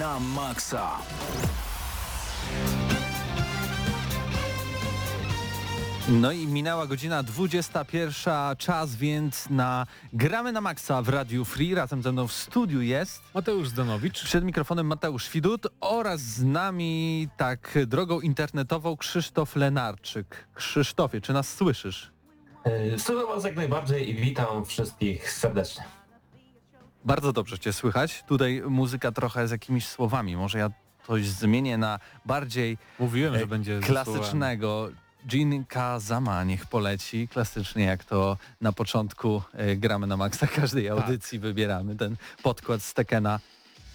Na maksa. No i minęła godzina 21, czas więc na Gramy na Maxa w Radiu Free. Razem ze mną w studiu jest Mateusz Zdanowicz. przed mikrofonem Mateusz Widut oraz z nami tak drogą internetową Krzysztof Lenarczyk. Krzysztofie, czy nas słyszysz? E, Słucham Was jak najbardziej i witam wszystkich serdecznie. Bardzo dobrze Cię słychać. Tutaj muzyka trochę z jakimiś słowami. Może ja coś zmienię na bardziej Mówiłem, e, że będzie ze klasycznego. Jin Kazama niech poleci, klasycznie jak to na początku e, gramy na maksa każdej Tak. audycji wybieramy ten podkład z Tekena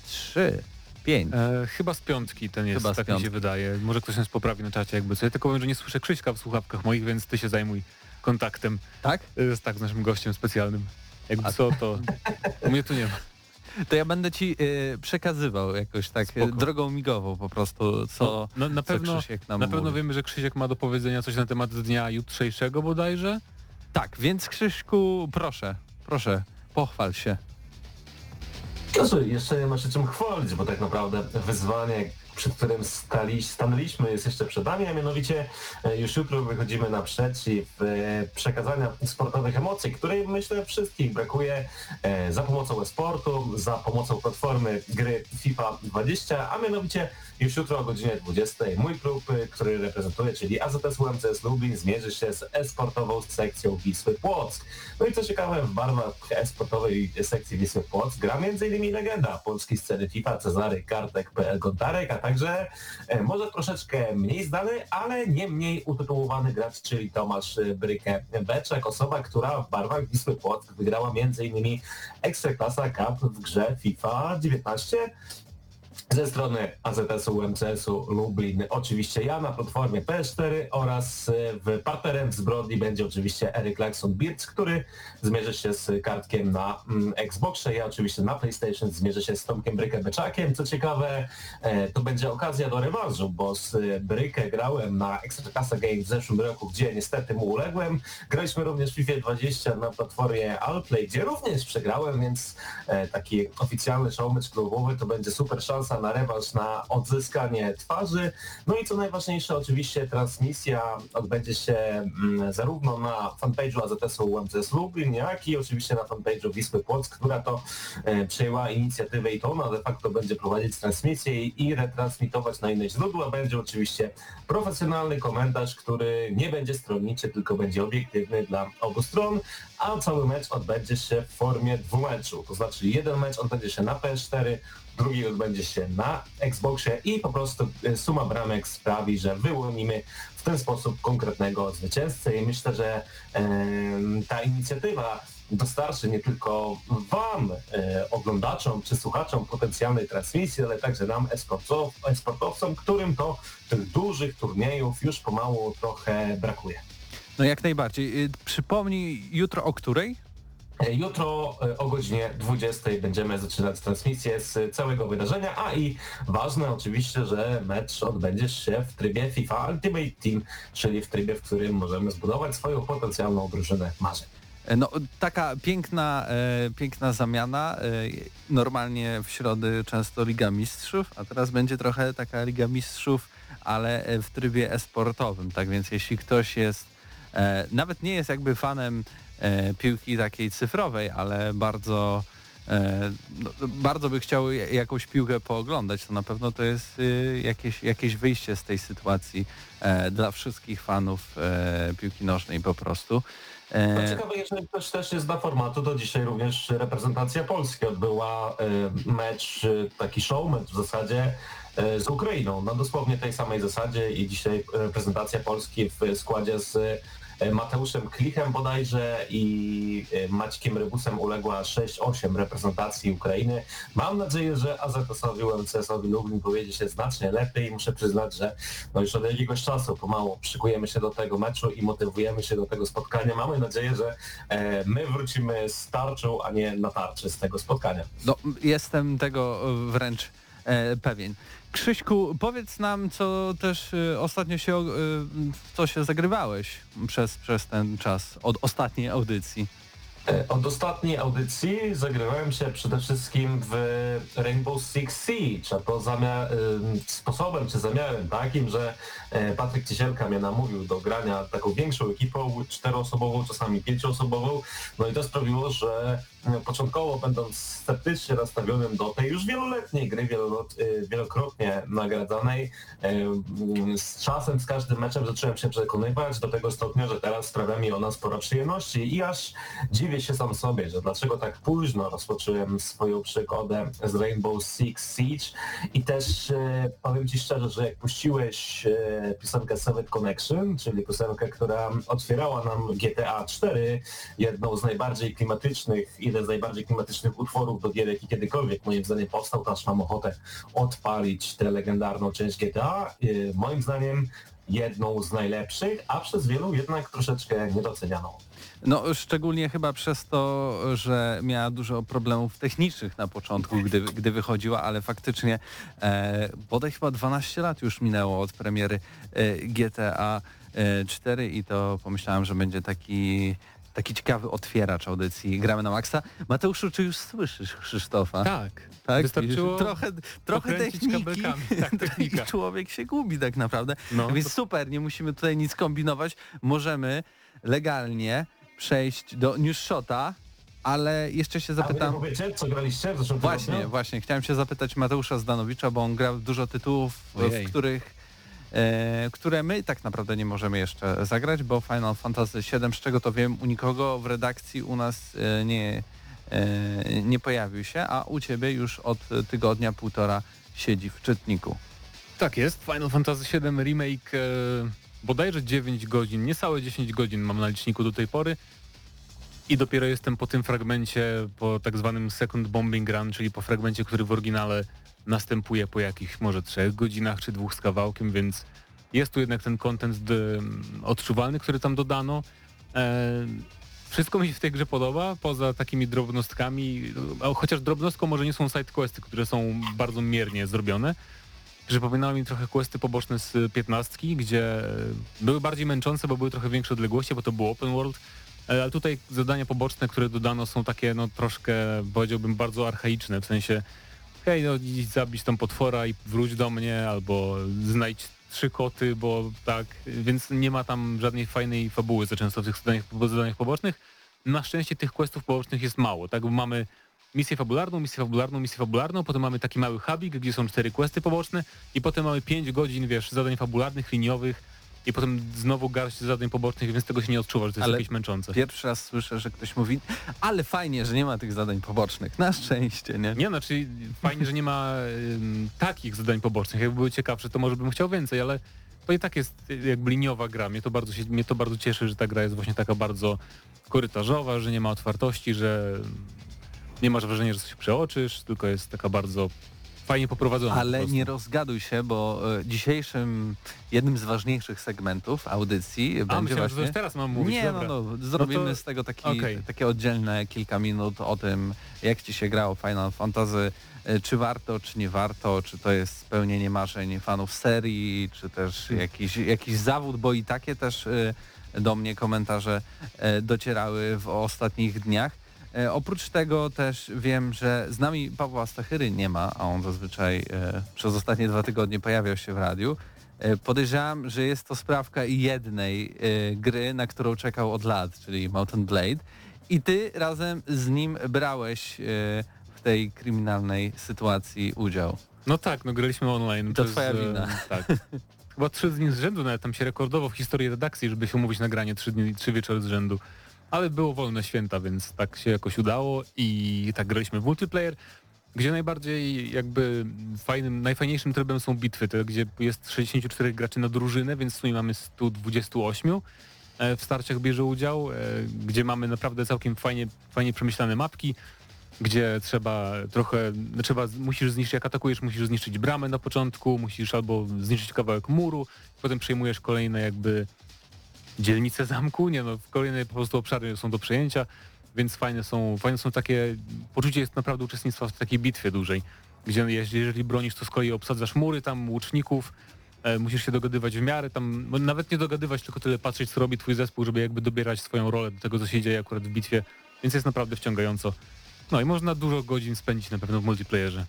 3, 5. słowami. E, chyba z piątki ten jest, Chyba tak mi się wydaje. Może ktoś nas poprawi na czacie jakby co. Ja tylko powiem, że nie słyszę Krzyśka w słuchawkach moich, więc ty się zajmuj kontaktem Tak? e, z, tak, z naszym gościem specjalnym. Jakby A- co, to mnie tu nie ma. To ja będę ci e, przekazywał jakoś tak e, Spoko. drogą migową po prostu, co, no, na co pewno, Krzysiek nam na pewno mówi. wiemy, że Krzysiek ma do powiedzenia coś na temat dnia jutrzejszego bodajże. Tak, więc Krzyśku, proszę, proszę, pochwal się. Znaczy, jeszcze nie ma się czym chwalić, bo tak naprawdę wyzwanie, przed którym stali, stanęliśmy jest jeszcze przed nami, a mianowicie e, już jutro wychodzimy naprzeciw e, przekazania sportowych emocji, której myślę wszystkich brakuje e, za pomocą e-sportu, za pomocą platformy gry FIFA 20, a mianowicie już jutro o godzinie 20 mój klub, który reprezentuję, czyli AZS UMCS Lublin zmierzy się z e-sportową sekcją Wisły Płock. No i co ciekawe, w barwach e-sportowej sekcji Wisły Płock gra m.in. legenda polskiej sceny FIFA Cezary Kartek PL Gontarek, także e, może troszeczkę mniej znany, ale nie mniej utytułowany gracz, czyli Tomasz Brykę Beczek, osoba, która w barwach Wisły Płock wygrała m.in. Ekstraklasa Cup w grze FIFA 19 ze strony AZS-u, UMCS-u Lublin, oczywiście ja na platformie PS4 oraz e, w partnerem zbrodni będzie oczywiście Eric Laxon Birz, który zmierzy się z kartkiem na mm, Xboxie, ja oczywiście na PlayStation zmierzę się z Tomkiem Brykę Beczakiem. Co ciekawe, e, to będzie okazja do rewanżu, bo z Brykę grałem na Extracasa Game w zeszłym roku, gdzie niestety mu uległem. Graliśmy również w FIFA 20 na platformie Allplay, gdzie również przegrałem, więc e, taki oficjalny showmatch klubowy to będzie super szansa na rewanż, na odzyskanie twarzy. No i co najważniejsze, oczywiście transmisja odbędzie się mm, zarówno na fanpage'u AZS-u UMCS Lublin, jak i oczywiście na fanpage'u Wisły Płock, która to e, przejęła inicjatywę i to ona de facto będzie prowadzić transmisję i retransmitować na inne źródła. Będzie oczywiście profesjonalny komentarz, który nie będzie stronniczy, tylko będzie obiektywny dla obu stron, a cały mecz odbędzie się w formie dwumeczu. To znaczy jeden mecz odbędzie się na PS4, drugi odbędzie się na Xboxie i po prostu e, suma bramek sprawi, że wyłonimy w ten sposób konkretnego zwycięzcę i myślę, że ta inicjatywa dostarczy nie tylko Wam, e, oglądaczom czy słuchaczom potencjalnej transmisji, ale także nam, esportow- esportowcom, którym to tych dużych turniejów już pomału trochę brakuje. No jak najbardziej. Y, Przypomnij jutro o której? E, Jutro e, o godzinie 20 będziemy zaczynać transmisję z całego wydarzenia, a i ważne oczywiście, że mecz odbędzie się w trybie FIFA Ultimate Team, czyli w trybie, w którym możemy zbudować swoją potencjalną drużynę marzeń. E, No taka piękna, e, piękna zamiana. E, normalnie w środy często Liga Mistrzów, a teraz będzie trochę taka Liga Mistrzów, ale w trybie esportowym. Tak więc jeśli ktoś jest, nawet nie jest jakby fanem e, piłki takiej cyfrowej, ale bardzo e, no, bardzo by chciał ja- jakąś piłkę pooglądać, to na pewno to jest y, jakieś, jakieś wyjście z tej sytuacji e, dla wszystkich fanów e, piłki nożnej po prostu. E, No ciekawe, jeżeli ktoś też nie zna formatu, to dzisiaj również reprezentacja Polski odbyła e, mecz, e, taki show, mecz w zasadzie e, z Ukrainą, na dosłownie tej samej zasadzie i dzisiaj reprezentacja Polski w składzie z e, Mateuszem Klichem bodajże i e, Maćkiem Rybusem uległa 6-8 reprezentacji Ukrainy. Mam nadzieję, że AZS-owi, UMCS-owi Lublin powiedzie się znacznie lepiej. Muszę przyznać, że no już od jakiegoś czasu pomału szykujemy się do tego meczu i motywujemy się do tego spotkania. Mamy nadzieję, że e, my wrócimy z tarczą, a nie na tarczy z tego spotkania. No, jestem tego e, wręcz e, pewien. Krzyśku, powiedz nam, co też e, ostatnio się, w co się zagrywałeś przez, przez ten czas od ostatniej audycji. E, Od ostatniej audycji zagrywałem się przede wszystkim w Rainbow Six Siege, a to zamia- ym, sposobem czy zamiarem takim, że e, Patryk Ciesielka mnie namówił do grania taką większą ekipą, czteroosobową, czasami pięcioosobową, no i to sprawiło, że początkowo będąc sceptycznie nastawionym do tej już wieloletniej gry, e, wielokrotnie nagradzanej, e, z czasem, z każdym meczem zacząłem się przekonywać do tego stopnia, że teraz sprawia mi ona sporo przyjemności i aż dziwię się sam sobie, że dlaczego tak późno rozpocząłem swoją przygodę z Rainbow Six Siege i też e, powiem Ci szczerze, że jak puściłeś e, piosenkę Soviet Connection, czyli piosenkę, która otwierała nam GTA 4, jedną z najbardziej klimatycznych, jeden z najbardziej klimatycznych utworów do gier, jaki kiedykolwiek moim zdaniem powstał, to aż mam ochotę odpalić tę legendarną część GTA. E, Moim zdaniem jedną z najlepszych, a przez wielu jednak troszeczkę niedocenianą. No szczególnie chyba przez to, że miała dużo problemów technicznych na początku, gdy, gdy wychodziła, ale faktycznie e, bodaj chyba 12 lat już minęło od premiery e, GTA e, 4 i to pomyślałem, że będzie taki taki ciekawy otwieracz audycji Gramy na Maxa. Mateuszu, czy już słyszysz Krzysztofa? Tak. Tak, Wystarczyło trochę, trochę techniki kabelkami. Tak, technika. człowiek się gubi tak naprawdę. No, Więc to- super, nie musimy tutaj nic kombinować. Możemy legalnie przejść do News Shota, ale jeszcze się A zapytam... powiecie, co graliście w Właśnie, tygodniu? właśnie. Chciałem się zapytać Mateusza Zdanowicza, bo on grał w dużo tytułów, Ojej. w których które my tak naprawdę nie możemy jeszcze zagrać, bo Final Fantasy VII, z czego to wiem, u nikogo w redakcji u nas e, nie, e, nie pojawił się, a u ciebie już od tygodnia, półtora siedzi w czytniku. Tak jest. Final Fantasy VII Remake e, bodajże 9 godzin, niecałe 10 godzin mam na liczniku do tej pory. I dopiero jestem po tym fragmencie, po tak zwanym second bombing run, czyli po fragmencie, który w oryginale następuje po jakichś może trzech godzinach czy dwóch z kawałkiem, więc jest tu jednak ten content d- odczuwalny, który tam dodano. E, wszystko mi się w tej grze podoba, poza takimi drobnostkami, a chociaż drobnostką może nie są sidequesty, które są bardzo miernie zrobione. Przypominały mi trochę questy poboczne z 15, gdzie były bardziej męczące, bo były trochę większe odległości, bo to było open world, E, ale tutaj zadania poboczne, które dodano są takie no troszkę, powiedziałbym, bardzo archaiczne, w sensie hej, no idź zabić tam potwora i wróć do mnie, albo znajdź trzy koty, bo tak, więc nie ma tam żadnej fajnej fabuły za często w tych zadaniach, zadaniach pobocznych. Na szczęście tych questów pobocznych jest mało, tak, bo mamy misję fabularną, misję fabularną, misję fabularną, potem mamy taki mały hubik, gdzie są cztery questy poboczne i potem mamy pięć godzin, wiesz, zadań fabularnych, liniowych i potem znowu garść zadań pobocznych, więc tego się nie odczuwa, że to jest Ale jakieś męczące. Pierwszy raz słyszę, że ktoś mówi, ale fajnie, że nie ma tych zadań pobocznych. Na szczęście, nie? Nie, znaczy fajnie, że nie ma ym, takich zadań pobocznych. Jakby były ciekawsze, to może bym chciał więcej, ale to i tak jest y, jakby liniowa gra. Mnie to bardzo, się, mnie to bardzo cieszy, że ta gra jest właśnie taka bardzo korytarzowa, że nie ma otwartości, że nie masz wrażenia, że coś przeoczysz, tylko jest taka bardzo fajnie poprowadzona. po Ale prostu. nie rozgaduj się, bo e, dzisiejszym jednym z ważniejszych segmentów audycji A, będzie myślałem, właśnie... już teraz mam mówić. Nie, Dobra. no, no, zrobimy No to- z tego taki, okej. takie oddzielne kilka minut o tym, jak ci się grało Final Fantasy, e, czy warto, czy nie warto, czy to jest spełnienie marzeń fanów serii, czy też Hmm. jakiś, jakiś zawód, bo i takie też e, do mnie komentarze docierały w ostatnich dniach. E, Oprócz tego też wiem, że z nami Pawła Stachyry nie ma, a on zazwyczaj e, przez ostatnie dwa tygodnie pojawiał się w radiu. E, Podejrzewam, że jest to sprawka jednej gry, na którą czekał od lat, czyli Mountain Blade. I ty razem z nim brałeś w tej kryminalnej sytuacji udział. No tak, no graliśmy online. To przez, twoja wina. Tak. Chyba trzy dni z rzędu nawet tam się rekordowo w historii redakcji, żeby się umówić na granie trzy, dni, trzy wieczory z rzędu. Ale było wolne święta, więc tak się jakoś udało i tak graliśmy w multiplayer, gdzie najbardziej jakby fajnym, najfajniejszym trybem są bitwy, te, gdzie jest 64 graczy na drużynę, więc w sumie mamy 128 e, w starciach bierze udział, e, gdzie mamy naprawdę całkiem fajnie, fajnie przemyślane mapki, gdzie trzeba trochę, trzeba, musisz zniszczyć, jak atakujesz, musisz zniszczyć bramę na początku, musisz albo zniszczyć kawałek muru, potem przejmujesz kolejne jakby dzielnice zamku, nie no, kolejne po prostu obszary są do przejęcia, więc fajne są, fajne są takie, poczucie jest naprawdę uczestnictwa w takiej bitwie dużej, gdzie jeżeli bronisz, to z kolei obsadzasz mury tam, łuczników, e, musisz się dogadywać w miarę, tam no, nawet nie dogadywać, tylko tyle patrzeć, co robi twój zespół, żeby jakby dobierać swoją rolę do tego, co się dzieje akurat w bitwie, więc jest naprawdę wciągająco. No i można dużo godzin spędzić na pewno w multiplayerze.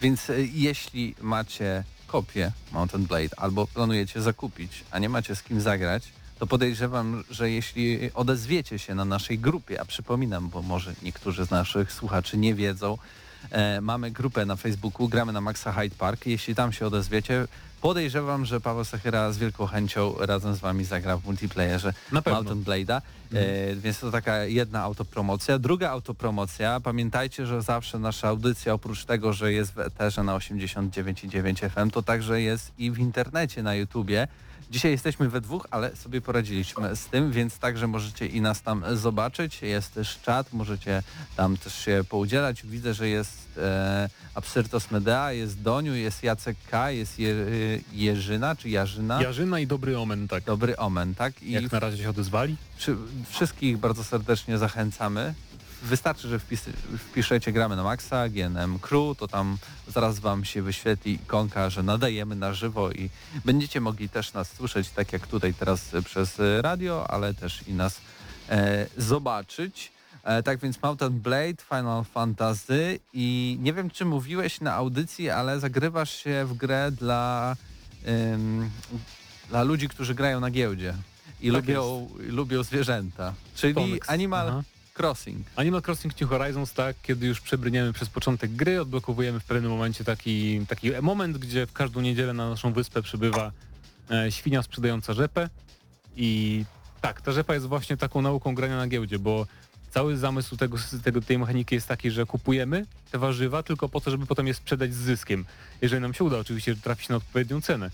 Więc e, jeśli macie kopię Mountain Blade albo planujecie zakupić, a nie macie z kim zagrać, to podejrzewam, że jeśli odezwiecie się na naszej grupie, a przypominam, bo może niektórzy z naszych słuchaczy nie wiedzą, e, mamy grupę na Facebooku, gramy na Maxa Hyde Park. Jeśli tam się odezwiecie, podejrzewam, że Paweł Sachyra z wielką chęcią razem z wami zagra w multiplayerze. Mountain Blade'a, e, więc to taka jedna autopromocja. Druga autopromocja, pamiętajcie, że zawsze nasza audycja, oprócz tego, że jest w eterze na 89,9 FM, to także jest i w internecie na YouTubie. Dzisiaj jesteśmy we dwóch, ale sobie poradziliśmy z tym, więc także możecie i nas tam zobaczyć. Jest też czat, możecie tam też się poudzielać. Widzę, że jest e, Absyrtos Medea, jest Doniu, jest Jacek K, jest Je, Jerzyna czy Jarzyna. Jarzyna i dobry omen, tak. Dobry omen, tak? I Jak na razie się odezwali. przy, wszystkich bardzo serdecznie zachęcamy. Wystarczy, że wpis, wpiszecie gramy na Maxa, GNM Crew, to tam zaraz wam się wyświetli ikonka, że nadajemy na żywo i będziecie mogli też nas słyszeć, tak jak tutaj teraz przez radio, ale też i nas e, zobaczyć. E, tak więc Mountain Blade, Final Fantasy i nie wiem czy mówiłeś na audycji, ale zagrywasz się w grę dla, ym, dla ludzi, którzy grają na giełdzie i Tak lubią, lubią zwierzęta. Czyli. Animal Aha. Crossing. Animal Crossing New Horizons, tak, kiedy już przebrniemy przez początek gry, odblokowujemy w pewnym momencie taki, taki moment, gdzie w każdą niedzielę na naszą wyspę przybywa e, świnia sprzedająca rzepę i tak, ta rzepa jest właśnie taką nauką grania na giełdzie, bo cały zamysł tego, tego, tej mechaniki jest taki, że kupujemy te warzywa tylko po to, żeby potem je sprzedać z zyskiem. Jeżeli nam się uda oczywiście trafić na odpowiednią cenę.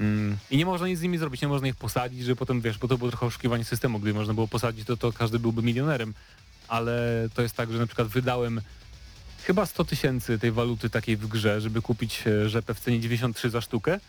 Mm, I nie można nic z nimi zrobić, nie można ich posadzić, że potem wiesz, bo to było trochę oszukiwanie systemu, gdy można było posadzić, to, to każdy byłby milionerem ale to jest tak, że na przykład wydałem chyba 100 tysięcy tej waluty takiej w grze, żeby kupić e, rzepę w cenie 93 za sztukę,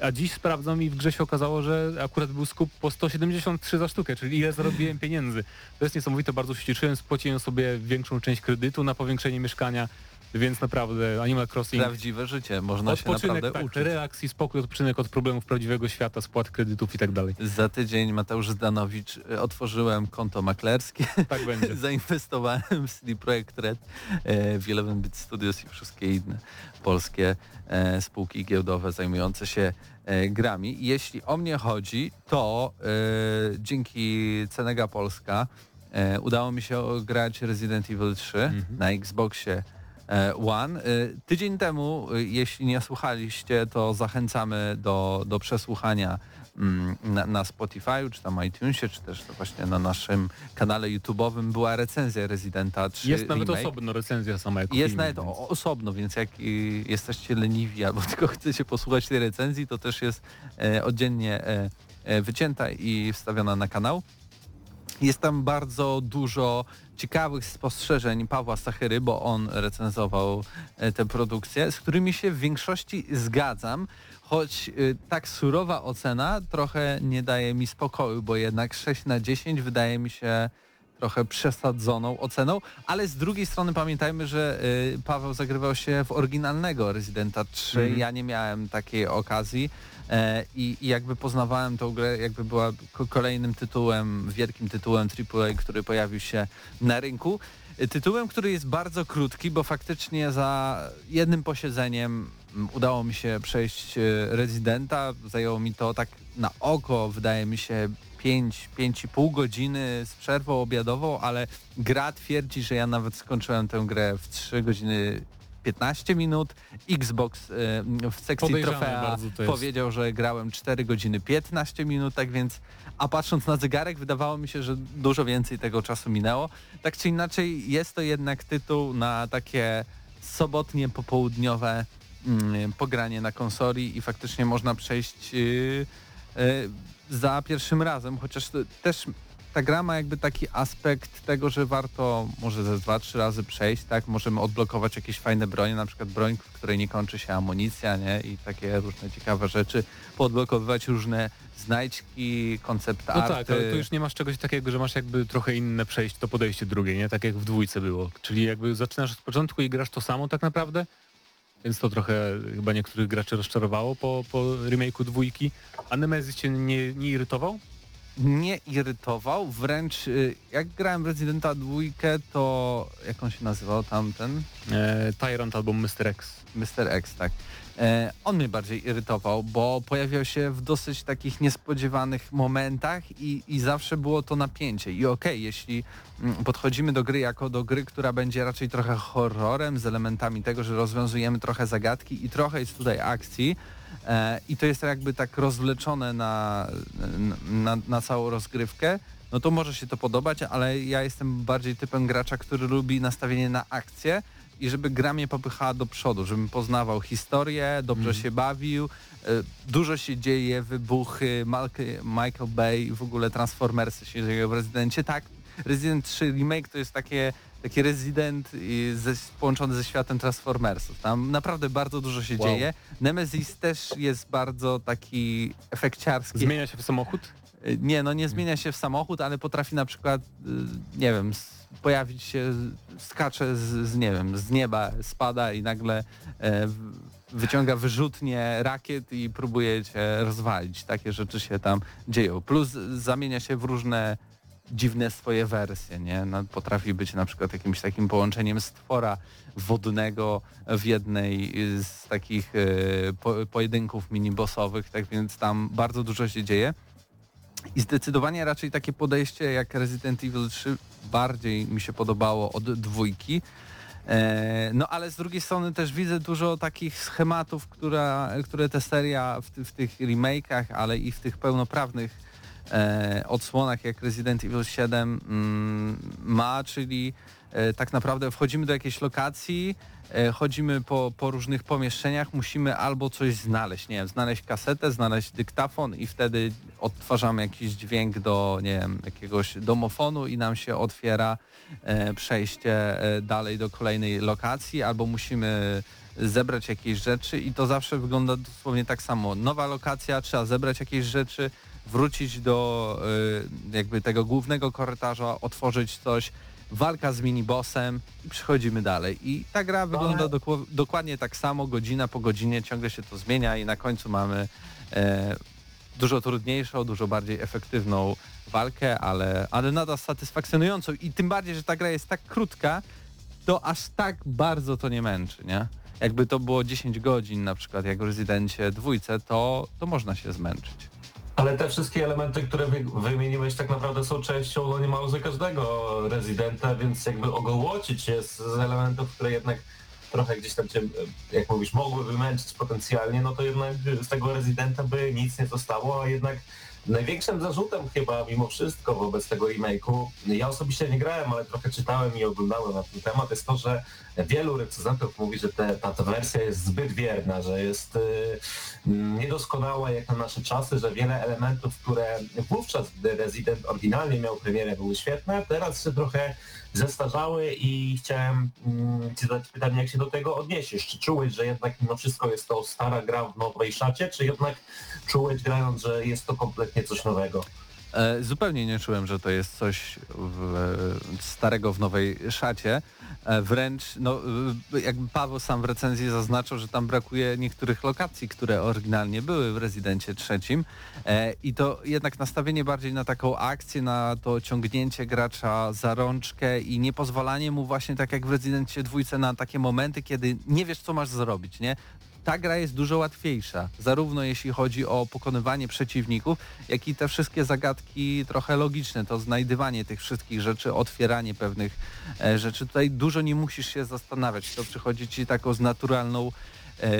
a dziś sprawdzam i w grze się okazało, że akurat był skup po 173 za sztukę, czyli ile zarobiłem pieniędzy. To jest niesamowite, bardzo się cieszyłem, spłaciłem sobie większą część kredytu na powiększenie mieszkania, więc naprawdę Animal Crossing Prawdziwe życie, można się naprawdę tak, uczyć. relaks i spokój, odpoczynek od problemów prawdziwego świata, spłat kredytów i tak dalej. Za tydzień Mateusz Zdanowicz y, otworzyłem konto maklerskie, Tak będzie. zainwestowałem w CD Projekt Red, e, w Eleven Bit Studios i wszystkie inne polskie e, spółki giełdowe zajmujące się e, grami. Jeśli o mnie chodzi, to e, dzięki Cenega Polska e, udało mi się grać Resident Evil 3 Mhm. na Xboxie e, One. E, Tydzień temu, e, jeśli nie słuchaliście, to zachęcamy do, do przesłuchania mm, na, na Spotify, czy tam iTunesie, czy też to właśnie na naszym kanale YouTube'owym była recenzja Residenta 3 Jest nawet remake. osobno recenzja sama jako Jest film, nawet więc- osobno, więc jak y, jesteście leniwi albo tylko chcecie posłuchać tej recenzji, to też jest e, oddzielnie e, e, wycięta i wstawiona na kanał. Jest tam bardzo dużo ciekawych spostrzeżeń Pawła Stachyry, bo on recenzował e, tę produkcję, z którymi się w większości zgadzam, choć y, tak surowa ocena trochę nie daje mi spokoju, bo jednak 6 na 10 wydaje mi się trochę przesadzoną oceną, ale z drugiej strony pamiętajmy, że y, Paweł zagrywał się w oryginalnego Residenta 3. Mhm. Ja nie miałem takiej okazji e, i, i jakby poznawałem tą grę, jakby była ko- kolejnym tytułem, wielkim tytułem AAA, który pojawił się na rynku. Y, Tytułem, który jest bardzo krótki, bo faktycznie za jednym posiedzeniem udało mi się przejść y, Residenta. Zajęło mi to tak na oko, wydaje mi się, 5, 5,5 godziny z przerwą obiadową, ale gra twierdzi, że ja nawet skończyłem tę grę w 3 godziny 15 minut. Xbox y, w sekcji Podejrzane trofea powiedział, że grałem 4 godziny 15 minut, tak więc a patrząc na zegarek wydawało mi się, że dużo więcej tego czasu minęło. Tak czy inaczej jest to jednak tytuł na takie sobotnie, popołudniowe mm, pogranie na konsoli i faktycznie można przejść yy, za pierwszym razem, chociaż też ta gra ma jakby taki aspekt tego, że warto może ze dwa, trzy razy przejść, tak? Możemy odblokować jakieś fajne bronie, na przykład broń, w której nie kończy się amunicja, nie? I takie różne ciekawe rzeczy. Podblokowywać różne znajdźki, koncept No arty. tak, ale tu już nie masz czegoś takiego, że masz jakby trochę inne przejść, to podejście drugie, nie? Tak jak w dwójce było. Czyli jakby zaczynasz od początku i grasz to samo tak naprawdę, więc to trochę chyba niektórych graczy rozczarowało po, po remake'u dwójki. A Nemesis cię nie, nie irytował? nie irytował, wręcz y, jak grałem Residenta dwójkę, to jak on się nazywał tamten? E, Tyrant albo Mr. X. Mr. X, tak. E, on mnie bardziej irytował, bo pojawiał się w dosyć takich niespodziewanych momentach i, i zawsze było to napięcie. I okej, jeśli mm, podchodzimy do gry jako do gry, która będzie raczej trochę horrorem z elementami tego, że rozwiązujemy trochę zagadki i trochę jest tutaj akcji, e, i to jest jakby tak rozwleczone na, na, na całą rozgrywkę, no to może się to podobać, ale ja jestem bardziej typem gracza, który lubi nastawienie na akcję i żeby gra mnie popychała do przodu, żebym poznawał historię, dobrze Mhm. się bawił, e, dużo się dzieje, wybuchy, Michael Bay, w ogóle Transformersy się dzieją w Rezydencie. Tak, Resident 3 Remake to jest takie taki Resident ze, połączony ze światem Transformersów. Tam naprawdę bardzo dużo się Wow. dzieje. Nemesis też jest bardzo taki efekciarski. Zmienia się w samochód? Y, Nie, no nie zmienia się w samochód, ale potrafi na przykład, y, nie wiem, pojawić się, skacze z, z, nie wiem, z nieba, spada i nagle e, wyciąga wyrzutnie rakiet i próbuje cię rozwalić. Takie rzeczy się tam dzieją. Plus zamienia się w różne dziwne swoje wersje, nie? No, potrafi być na przykład jakimś takim połączeniem stwora wodnego w jednej z takich e, po, pojedynków minibossowych, tak więc tam bardzo dużo się dzieje. I zdecydowanie raczej takie podejście jak Resident Evil 3 bardziej mi się podobało od dwójki. E, no ale z drugiej strony też widzę dużo takich schematów, która, które ta seria w, w tych remake'ach, ale i w tych pełnoprawnych e, odsłonach jak Resident Evil 7 mm, ma, czyli tak naprawdę wchodzimy do jakiejś lokacji, e, chodzimy po, po różnych pomieszczeniach, musimy albo coś znaleźć, nie wiem, znaleźć kasetę, znaleźć dyktafon i wtedy odtwarzamy jakiś dźwięk do, nie wiem, jakiegoś domofonu i nam się otwiera e, przejście e, dalej do kolejnej lokacji, albo musimy zebrać jakieś rzeczy i to zawsze wygląda dosłownie tak samo. Nowa lokacja, trzeba zebrać jakieś rzeczy, wrócić do jakby tego głównego korytarza, otworzyć coś, walka z minibossem i przechodzimy dalej. I ta gra wygląda doku- dokładnie tak samo, godzina po godzinie, ciągle się to zmienia i na końcu mamy e, dużo trudniejszą, dużo bardziej efektywną walkę, ale, ale nadal satysfakcjonującą i tym bardziej, że ta gra jest tak krótka, to aż tak bardzo to nie męczy, nie? Jakby to było 10 godzin na przykład jak w Rezydencie dwójce, to, to można się zmęczyć. Ale te wszystkie elementy, które wy, wymieniłeś tak naprawdę są częścią no niemalże każdego rezydenta, więc jakby ogołocić się z, z elementów, które jednak trochę gdzieś tam cię, jak mówisz, mogły wymęczyć potencjalnie, no to jednak z tego rezydenta by nic nie zostało, a jednak największym zarzutem chyba mimo wszystko wobec tego remake'u, ja osobiście nie grałem, ale trochę czytałem i oglądałem na ten temat, jest to, że wielu recenzentów mówi, że te, ta, ta wersja jest zbyt wierna, że jest y, niedoskonała jak na nasze czasy, że wiele elementów, które wówczas, gdy Resident oryginalnie miał premierę, były świetne, teraz się trochę zestarzały i chciałem mm, Ci zadać pytanie, jak się do tego odniesiesz? Czy czułeś, że jednak mimo wszystko jest to stara gra w nowej szacie, czy jednak czułeś grając, że jest to kompletnie coś nowego? E, zupełnie nie czułem, że to jest coś w, e, starego w nowej szacie. E, wręcz, no, e, jakby Paweł sam w recenzji zaznaczył, że tam brakuje niektórych lokacji, które oryginalnie były w Rezydencie trzecim e, i to jednak nastawienie bardziej na taką akcję, na to ciągnięcie gracza za rączkę i nie pozwalanie mu właśnie tak jak w Rezydencie dwójce na takie momenty, kiedy nie wiesz co masz zrobić, nie? Ta gra jest dużo łatwiejsza, zarówno jeśli chodzi o pokonywanie przeciwników, jak i te wszystkie zagadki trochę logiczne, to znajdywanie tych wszystkich rzeczy, otwieranie pewnych e, rzeczy. Tutaj dużo nie musisz się zastanawiać, to przychodzi ci taką z naturalną e,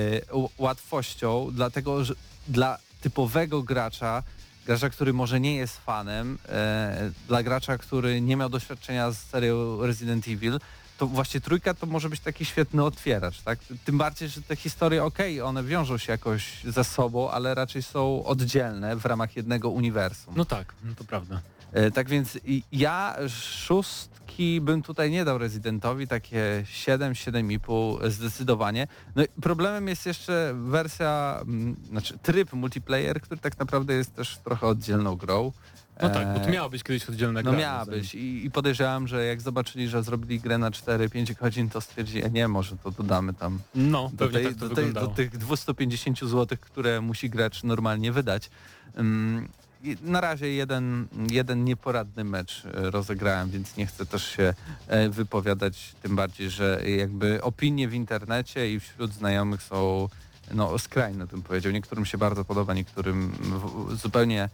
łatwością, dlatego że dla typowego gracza, gracza, który może nie jest fanem, e, dla gracza, który nie miał doświadczenia z serią Resident Evil, to właśnie trójka to może być taki świetny otwieracz, tak? Tym bardziej, że te historie, okej, okay, one wiążą się jakoś ze sobą, ale raczej są oddzielne w ramach jednego uniwersum. No tak, no to prawda. E, tak więc ja szóstki bym tutaj nie dał Residentowi, takie 7, 7,5 zdecydowanie. No problemem jest jeszcze wersja, mm, znaczy tryb multiplayer, który tak naprawdę jest też trochę oddzielną grą. No tak, bo to miała być kiedyś oddzielna gra. No miała być I, i podejrzewam, że jak zobaczyli, że zrobili grę na 4-5 godzin, to stwierdzili, nie, może to dodamy tam no, do, tej, tak do, tej, do, tych 250 zł, które musi gracz normalnie wydać. Um, na razie jeden, jeden nieporadny mecz e, rozegrałem, więc nie chcę też się e, wypowiadać, tym bardziej, że jakby opinie w internecie i wśród znajomych są no, skrajne, bym powiedział. Niektórym się bardzo podoba, niektórym zupełnie E,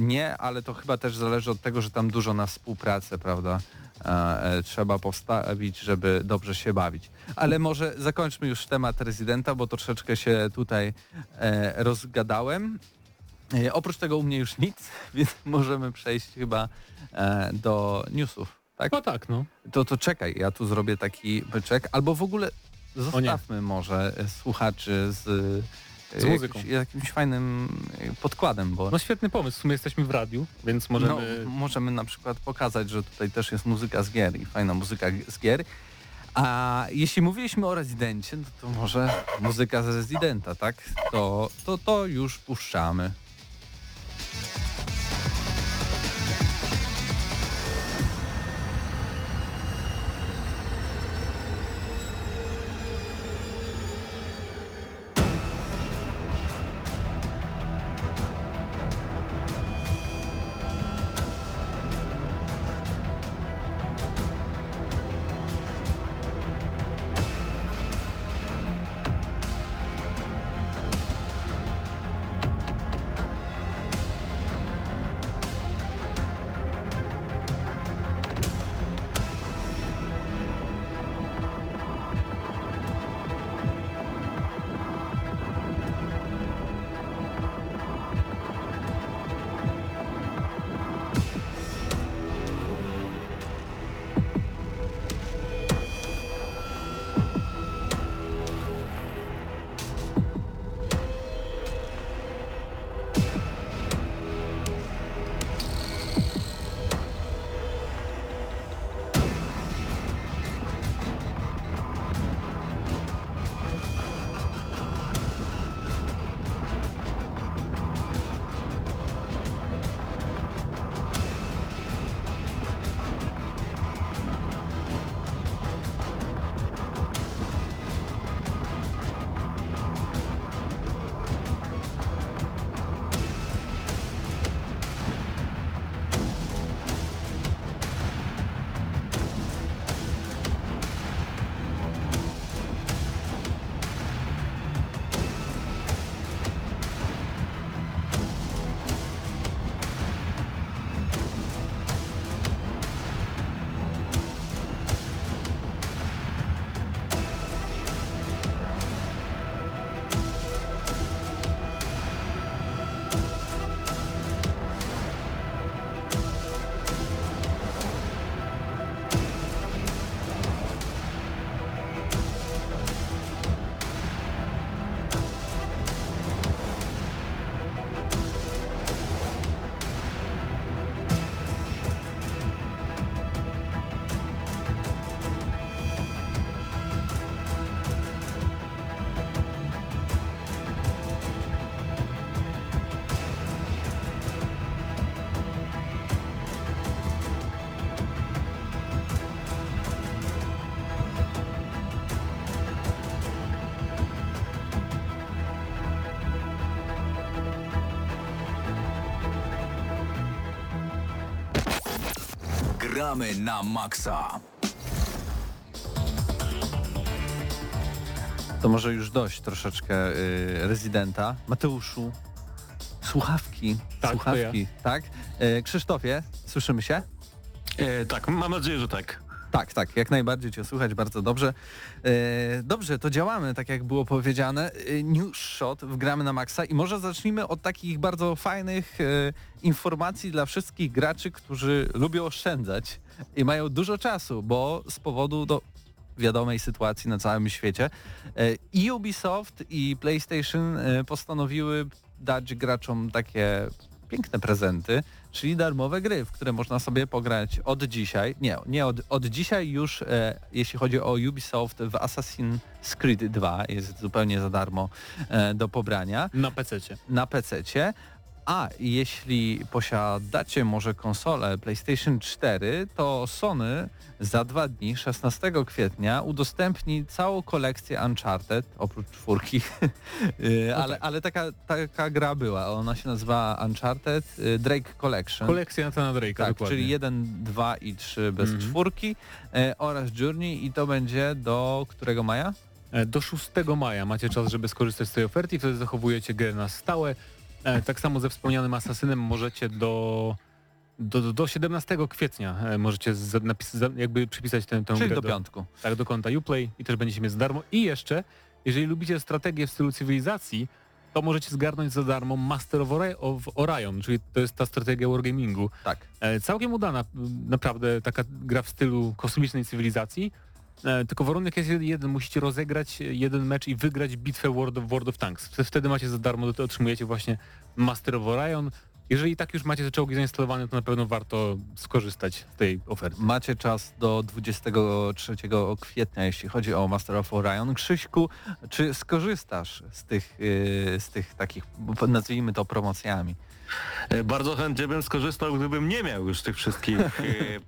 nie, ale to chyba też zależy od tego, że tam dużo na współpracę, prawda, e, trzeba postawić, żeby dobrze się bawić. Ale może zakończmy już temat rezydenta, bo troszeczkę się tutaj e, rozgadałem. Oprócz tego u mnie już nic, więc możemy przejść chyba do newsów. Tak? No tak, no. To, to czekaj, ja tu zrobię taki byczek, albo w ogóle zostawmy może słuchaczy z z muzyką. Jakimś, jakimś fajnym e, podkładem, bo... No świetny pomysł, w sumie jesteśmy w radiu, więc możemy... No, możemy na przykład pokazać, że tutaj też jest muzyka z gier i fajna muzyka z gier. A jeśli mówiliśmy o Rezydencie, no to może muzyka z Rezydenta, tak? To, to, to już puszczamy. Gramy na maksa. To może już dość troszeczkę y, rezydenta. Mateuszu, słuchawki. Tak, to słuchawki, tak? Y, Krzysztofie, słyszymy się? E, tak, mam nadzieję, że tak. Tak, tak, jak najbardziej Cię słychać, bardzo dobrze. E, dobrze, to działamy, tak jak było powiedziane. E, news Shot wgramy na maksa i może zacznijmy od takich bardzo fajnych e, informacji dla wszystkich graczy, którzy lubią oszczędzać i mają dużo czasu, bo z powodu do wiadomej sytuacji na całym świecie i Ubisoft i PlayStation postanowiły dać graczom takie piękne prezenty, czyli darmowe gry, w które można sobie pograć od dzisiaj, nie, nie od, od dzisiaj już, e, jeśli chodzi o Ubisoft w Assassin's Creed 2 jest zupełnie za darmo e, do pobrania Na PC-cie. na PC-cie. A jeśli posiadacie może konsolę PlayStation 4, to Sony za dwa dni, 16 kwietnia, udostępni całą kolekcję Uncharted, oprócz czwórki, Y, ale, ale taka, taka gra była. Ona się nazywa Uncharted y, Drake Collection. Kolekcja Nathana Drake'a, tak, dokładnie. czyli 1, 2 i 3 bez Mhm. czwórki e, oraz Journey i to będzie do którego maja? E, Do 6 maja macie czas, żeby skorzystać z tej oferty i wtedy zachowujecie grę na stałe. E, Tak samo ze wspomnianym Asasynem możecie do, do, do- do 17 kwietnia e, możecie napis, jakby przypisać tę, tę Czyli grę do piątku. tak, do konta Uplay i też będziecie mieć za darmo. I jeszcze, jeżeli lubicie strategię w stylu cywilizacji, to możecie zgarnąć za darmo Master of, Ori- of Orion, czyli to jest ta strategia wargamingu. Tak. E, całkiem udana, naprawdę taka gra w stylu kosmicznej cywilizacji. E, tylko warunek jest jeden, musicie rozegrać jeden mecz i wygrać bitwę World of, World of Tanks. Wtedy- macie za darmo, otrzymujecie właśnie Master of Orion. Jeżeli tak już macie te czołgi zainstalowane, to na pewno warto skorzystać z tej oferty. Macie czas do 23 kwietnia, jeśli chodzi o Master of Orion. Krzyśku, czy skorzystasz z tych, yy, z tych takich, nazwijmy to promocjami? E, Bardzo chętnie bym skorzystał, gdybym nie miał już tych wszystkich e,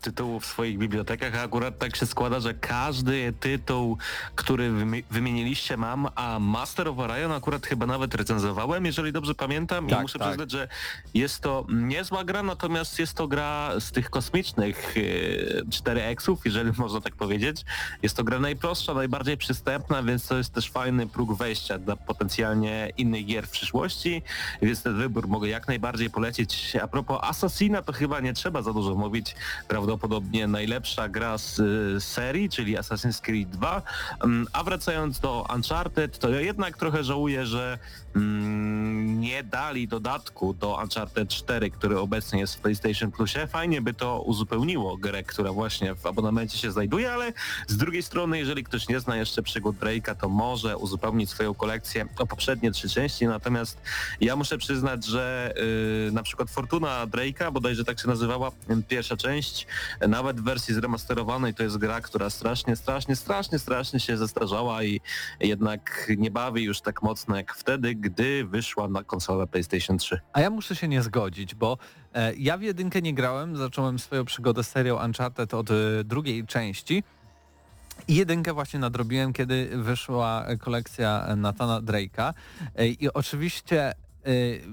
tytułów w swoich bibliotekach, a akurat tak się składa, że każdy tytuł, który wymi- wymieniliście mam, a Master of Orion akurat chyba nawet recenzowałem, jeżeli dobrze pamiętam Tak, i muszę tak. przyznać, że jest to niezła gra, natomiast jest to gra z tych kosmicznych e, 4X-ów, jeżeli można tak powiedzieć. Jest to gra najprostsza, najbardziej przystępna, więc to jest też fajny próg wejścia dla potencjalnie innych gier w przyszłości, więc ten wybór mogę jak najbardziej polecić. A propos Assassina, to chyba nie trzeba za dużo mówić. Prawdopodobnie najlepsza gra z y, serii, czyli Assassin's Creed 2. Mm, A wracając do Uncharted, to ja jednak trochę żałuję, że nie dali dodatku do Uncharted 4, który obecnie jest w PlayStation Plusie. Fajnie by to uzupełniło grę, która właśnie w abonamencie się znajduje, ale z drugiej strony, jeżeli ktoś nie zna jeszcze przygód Drake'a, to może uzupełnić swoją kolekcję o poprzednie trzy części, natomiast ja muszę przyznać, że y, na przykład Fortuna Drake'a, bodajże tak się nazywała y, pierwsza część, nawet w wersji zremasterowanej to jest gra, która strasznie, strasznie, strasznie, strasznie się zestarzała i jednak nie bawi już tak mocno jak wtedy, gdy wyszła na konsolę PlayStation 3. A ja muszę się nie zgodzić, bo e, ja w jedynkę nie grałem, zacząłem swoją przygodę z serią Uncharted od e, drugiej części. I jedynkę właśnie nadrobiłem, kiedy wyszła kolekcja Nathana Drake'a. E, I oczywiście e,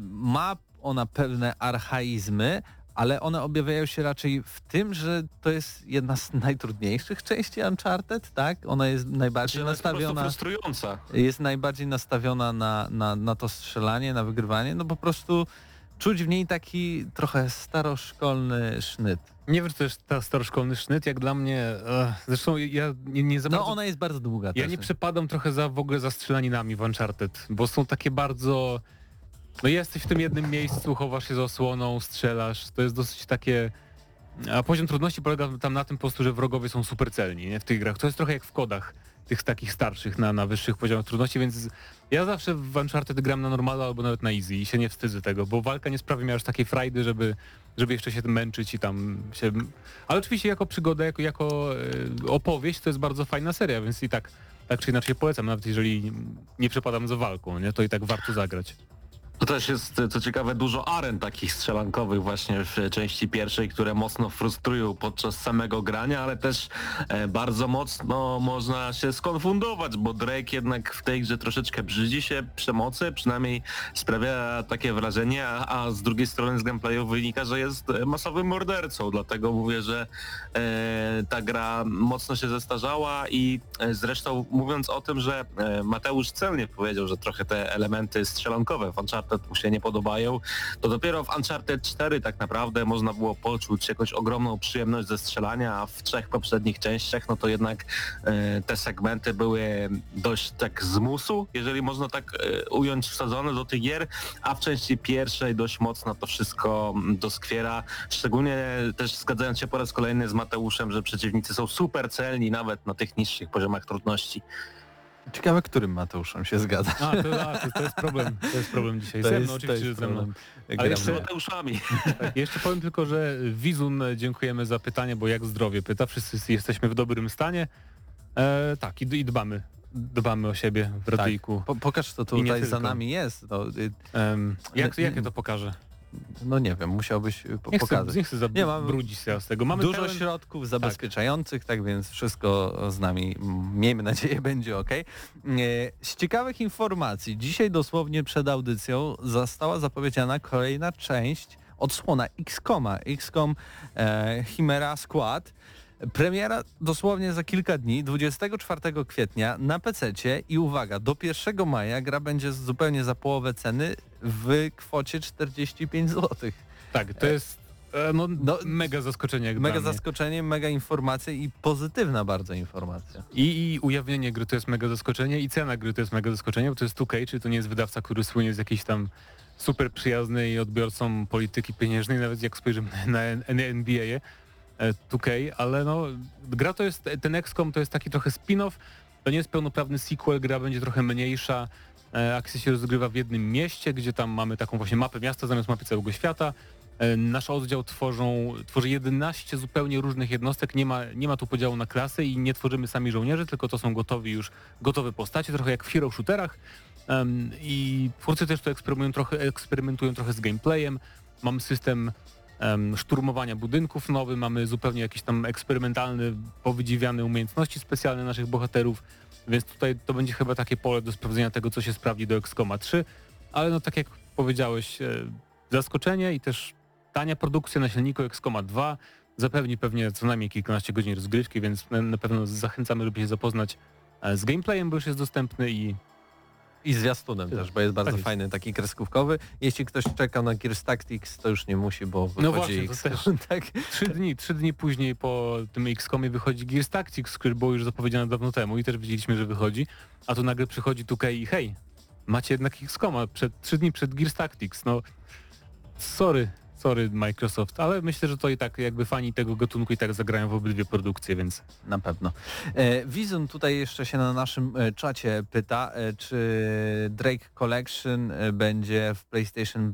ma ona pewne archaizmy, ale one objawiają się raczej w tym, że to jest jedna z najtrudniejszych części Uncharted, tak? Ona jest najbardziej Ona jest po prostu nastawiona frustrująca. jest najbardziej nastawiona na, na, na to strzelanie, na wygrywanie, no po prostu czuć w niej taki trochę staroszkolny sznyt. Nie wiem, czy to jest ta staroszkolny sznyt, jak dla mnie, e, zresztą ja nie, nie za No bardzo, ona jest bardzo długa ja też. nie przepadam trochę za w ogóle za strzelaninami w Uncharted, bo są takie bardzo, no jesteś w tym jednym miejscu, chowasz się za osłoną, strzelasz, to jest dosyć takie, a poziom trudności polega tam na tym po prostu, że wrogowie są super celni, nie, w tych grach, to jest trochę jak w kodach, tych takich starszych na, na wyższych poziomach trudności, więc ja zawsze w Uncharted gram na normalu albo nawet na easy i się nie wstydzę tego, bo walka nie sprawi mi aż takiej frajdy, żeby, żeby jeszcze się męczyć i tam się... Ale oczywiście jako przygoda, jako, jako e, opowieść to jest bardzo fajna seria, więc i tak, tak czy inaczej polecam, nawet jeżeli nie przepadam za walką, nie, to i tak warto zagrać. To też jest, co ciekawe, dużo aren takich strzelankowych właśnie w części pierwszej, które mocno frustrują podczas samego grania, ale też e, bardzo mocno można się skonfundować, bo Drake jednak w tej grze troszeczkę brzydzi się przemocy, przynajmniej sprawia takie wrażenie, a, z drugiej strony z gameplayu wynika, że jest masowym mordercą, dlatego mówię, że e, ta gra mocno się zestarzała i e, zresztą mówiąc o tym, że Mateusz celnie powiedział, że trochę te elementy strzelankowe w Uncharted mu się nie podobają, to dopiero w Uncharted 4 tak naprawdę można było poczuć jakąś ogromną przyjemność ze strzelania, a w trzech poprzednich częściach no to jednak e, te segmenty były dość tak z musu, jeżeli można tak e, ująć wsadzone do tych gier, a w części pierwszej dość mocno to wszystko mm, doskwiera, szczególnie też zgadzając się po raz kolejny z Mateuszem, że przeciwnicy są super celni nawet na tych niższych poziomach trudności. Ciekawe, którym Mateuszem się zgadza. A, to, a, to, to jest problem. To jest problem dzisiaj. To ze jest- mną, to oczywiście, jest że ze mną. Ale jeszcze- Mateuszami. Tak, jeszcze powiem tylko, że Wizun e, dziękujemy za pytanie, bo jak zdrowie pyta, wszyscy jesteśmy w dobrym stanie. E, tak, i, i dbamy. Dbamy o siebie w radyjku. Po, pokaż, co tutaj za nami jest. No, y, Em, jak, jak ja to pokażę? No nie wiem, musiałbyś y, po, Nie chcę, pokazać. nie chcę Nie, mam- zabrudzić się z tego. Mamy Dużo pełen- środków zabezpieczających, tak. więc wszystko z nami, miejmy nadzieję, będzie ok. E, Z ciekawych informacji, dzisiaj dosłownie przed audycją została zapowiedziana kolejna część odsłona XCOMa, XCOM e, Chimera Squad. Premiera dosłownie za kilka dni, 24 kwietnia na PC i uwaga, do 1 maja gra będzie zupełnie za połowę ceny w kwocie 45 zł. Tak, to jest e, no, No, mega zaskoczenie jak Mega zaskoczenie, mega informacja i pozytywna bardzo informacja. I, I ujawnienie gry to jest mega zaskoczenie i cena gry to jest mega zaskoczenie, bo to jest 2K, czyli to nie jest wydawca, który słynie z jakiejś tam super przyjaznej odbiorcom polityki pieniężnej, nawet jak spojrzymy na NBA, e, 2K, ale no gra to jest, ten XCOM to jest taki trochę spin-off, to nie jest pełnoprawny sequel, gra będzie trochę mniejsza, e, akcja się rozgrywa w jednym mieście, gdzie tam mamy taką właśnie mapę miasta zamiast mapy całego świata, E, Nasz oddział tworzą, tworzy 11 zupełnie różnych jednostek, nie ma, nie ma tu podziału na klasy i nie tworzymy sami żołnierzy, tylko to są gotowi już, gotowe postacie, trochę jak w hero shooterach. I twórcy też tu eksperymentują trochę, eksperymentują trochę z gameplayem. Mamy system em, szturmowania budynków nowy, mamy zupełnie jakiś tam eksperymentalny, powydziwiane umiejętności specjalne naszych bohaterów, więc tutaj to będzie chyba takie pole do sprawdzenia tego, co się sprawdzi do XCOMa 3, ale no tak jak powiedziałeś, e, zaskoczenie i też tania produkcja na silniku XCOMa 2 zapewni pewnie co najmniej kilkanaście godzin rozgrywki, więc na, pewno zachęcamy, żeby się zapoznać e, z gameplayem, bo już jest dostępny i I zwiastunem też, bo jest bardzo Tak jest. fajny, taki kreskówkowy. Jeśli ktoś czeka na Gears Tactics, to już nie musi, bo wychodzi No właśnie, to XCOM, tak? trzy dni, trzy dni później po tym XCOMie wychodzi Gears Tactics, który było już zapowiedziane dawno temu i też wiedzieliśmy, że wychodzi, a tu nagle przychodzi 2K i hej, macie jednak XCOMa przed, trzy dni przed Gears Tactics, no sorry, sorry Microsoft, ale myślę, że to i tak jakby fani tego gatunku i tak zagrają w obydwie produkcje, więc Na pewno. E, Wizun tutaj jeszcze się na naszym e, czacie pyta, e, czy Drake Collection e, będzie w PlayStation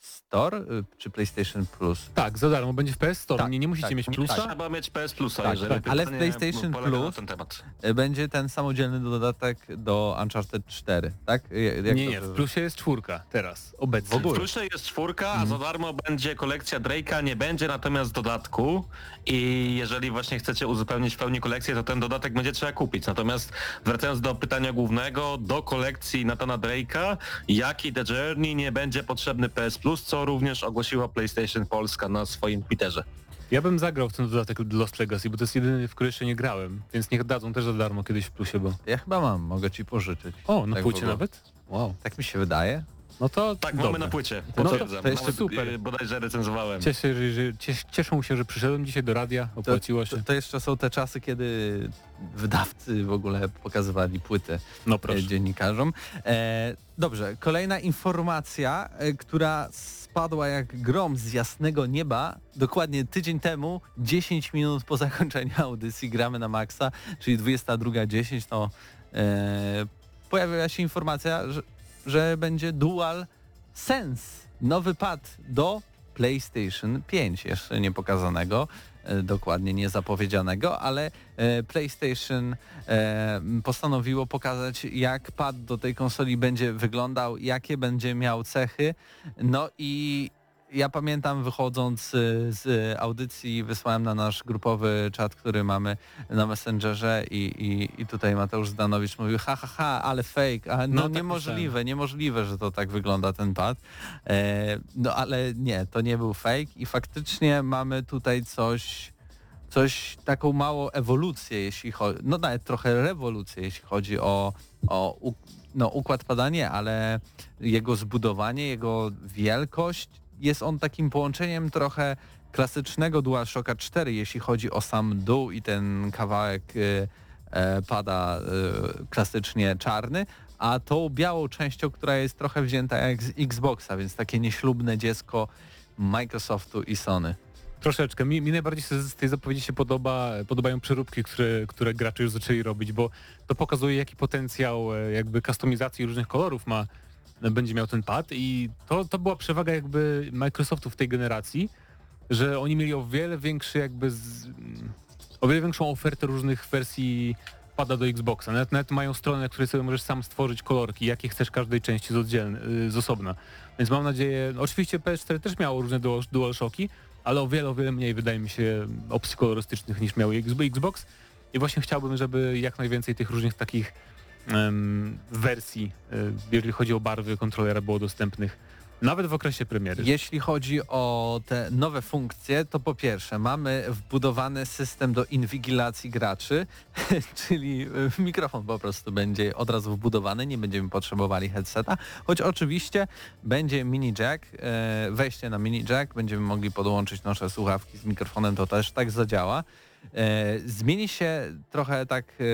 Store e, czy PlayStation Plus? tak, za darmo będzie w PS Store, Tak, nie, nie musicie tak, mieć tak. plusa, Trzeba mieć PS Plusa, Tak, jeżeli tak, ale w PlayStation Plus ten temat. E, Będzie ten samodzielny dodatek do Uncharted 4, tak? E, Jak nie, to- nie, w plusie jest czwórka teraz, obecnie. W ogóle. W Plusie jest czwórka, a Mhm. za darmo będzie kolekcja Drake'a, nie będzie natomiast dodatku i jeżeli właśnie chcecie uzupełnić w pełni kolekcję, to ten dodatek będzie trzeba kupić. Natomiast wracając do pytania głównego, do kolekcji Natana Drake'a, jak i The Journey nie będzie potrzebny PS Plus, co również ogłosiła PlayStation Polska na swoim Twitterze. Ja bym zagrał w ten dodatek Lost Legacy, bo to jest jedyny, w który jeszcze nie grałem, więc niech dadzą też za darmo kiedyś w plusie, bo... Ja chyba mam, mogę ci pożyczyć. O, na Tak płycie nawet? Wow. Tak mi się wydaje. No to Tak, dobra. mamy na płycie. to- Potwierdzam. to jest Nawet, super. y, Bodajże recenzowałem. Cieszę, że, że, cies- cieszą się, że przyszedłem dzisiaj do radia, To, opłaciło się. to, to jeszcze są te czasy, kiedy wydawcy w ogóle pokazywali płytę No e, proszę. dziennikarzom. E, dobrze, kolejna informacja, e, która spadła jak grom z jasnego nieba. Dokładnie tydzień temu, 10 minut po zakończeniu audycji gramy na maksa, czyli 22.10, to e, pojawiła się informacja, że, że będzie Dual Sense, nowy pad do PlayStation 5, jeszcze nie pokazanego. e, dokładnie niezapowiedzianego, ale e, PlayStation e, postanowiło pokazać jak pad do tej konsoli będzie wyglądał, jakie będzie miał cechy, no i ja pamiętam wychodząc y, z audycji wysłałem na nasz grupowy czat, który mamy na Messengerze i, i, i tutaj Mateusz Zdanowicz mówił ha ha ha, ale fake, a no, No, tak niemożliwe, niemożliwe, że to tak wygląda ten pad. E, no ale nie, to nie był fake i faktycznie mamy tutaj coś coś, taką małą ewolucję, jeśli chodzi, no nawet trochę rewolucję, jeśli chodzi o, o no, układ padania, ale jego zbudowanie, jego wielkość, jest on takim połączeniem trochę klasycznego DualShocka 4, jeśli chodzi o sam dół i ten kawałek y, e, pada y, klasycznie czarny, a tą białą częścią, która jest trochę wzięta jak z Xboxa, więc takie nieślubne dziecko Microsoftu i Sony. Troszeczkę. Mi, mi najbardziej z, tej zapowiedzi się podoba, podobają przeróbki, które, które gracze już zaczęli robić, bo to pokazuje jaki potencjał e, jakby kustomizacji różnych kolorów ma, będzie miał ten pad i to, to była przewaga jakby Microsoftu w tej generacji, że oni mieli o wiele większy jakby z, o wiele większą ofertę różnych wersji pada do Xboxa. Nawet, nawet mają stronę, na której sobie możesz sam stworzyć kolorki, jakie chcesz każdej części z, oddzielne, z osobna. Więc mam nadzieję, no oczywiście PS4 też miało różne dual, DualShocki, ale o wiele, o wiele mniej wydaje mi się opcji kolorystycznych niż miał Xbox. I właśnie chciałbym, żeby jak najwięcej tych różnych takich wersji, y, jeżeli chodzi o barwy kontrolera było dostępnych. Nawet w okresie premiery. Jeśli chodzi o te nowe funkcje, to po pierwsze mamy wbudowany system do inwigilacji graczy, czyli y, mikrofon po prostu będzie od razu wbudowany, nie będziemy potrzebowali headseta, choć oczywiście będzie mini jack, e, wejście na mini jack, będziemy mogli podłączyć nasze słuchawki z mikrofonem, to też tak zadziała. E, zmieni się trochę tak, e,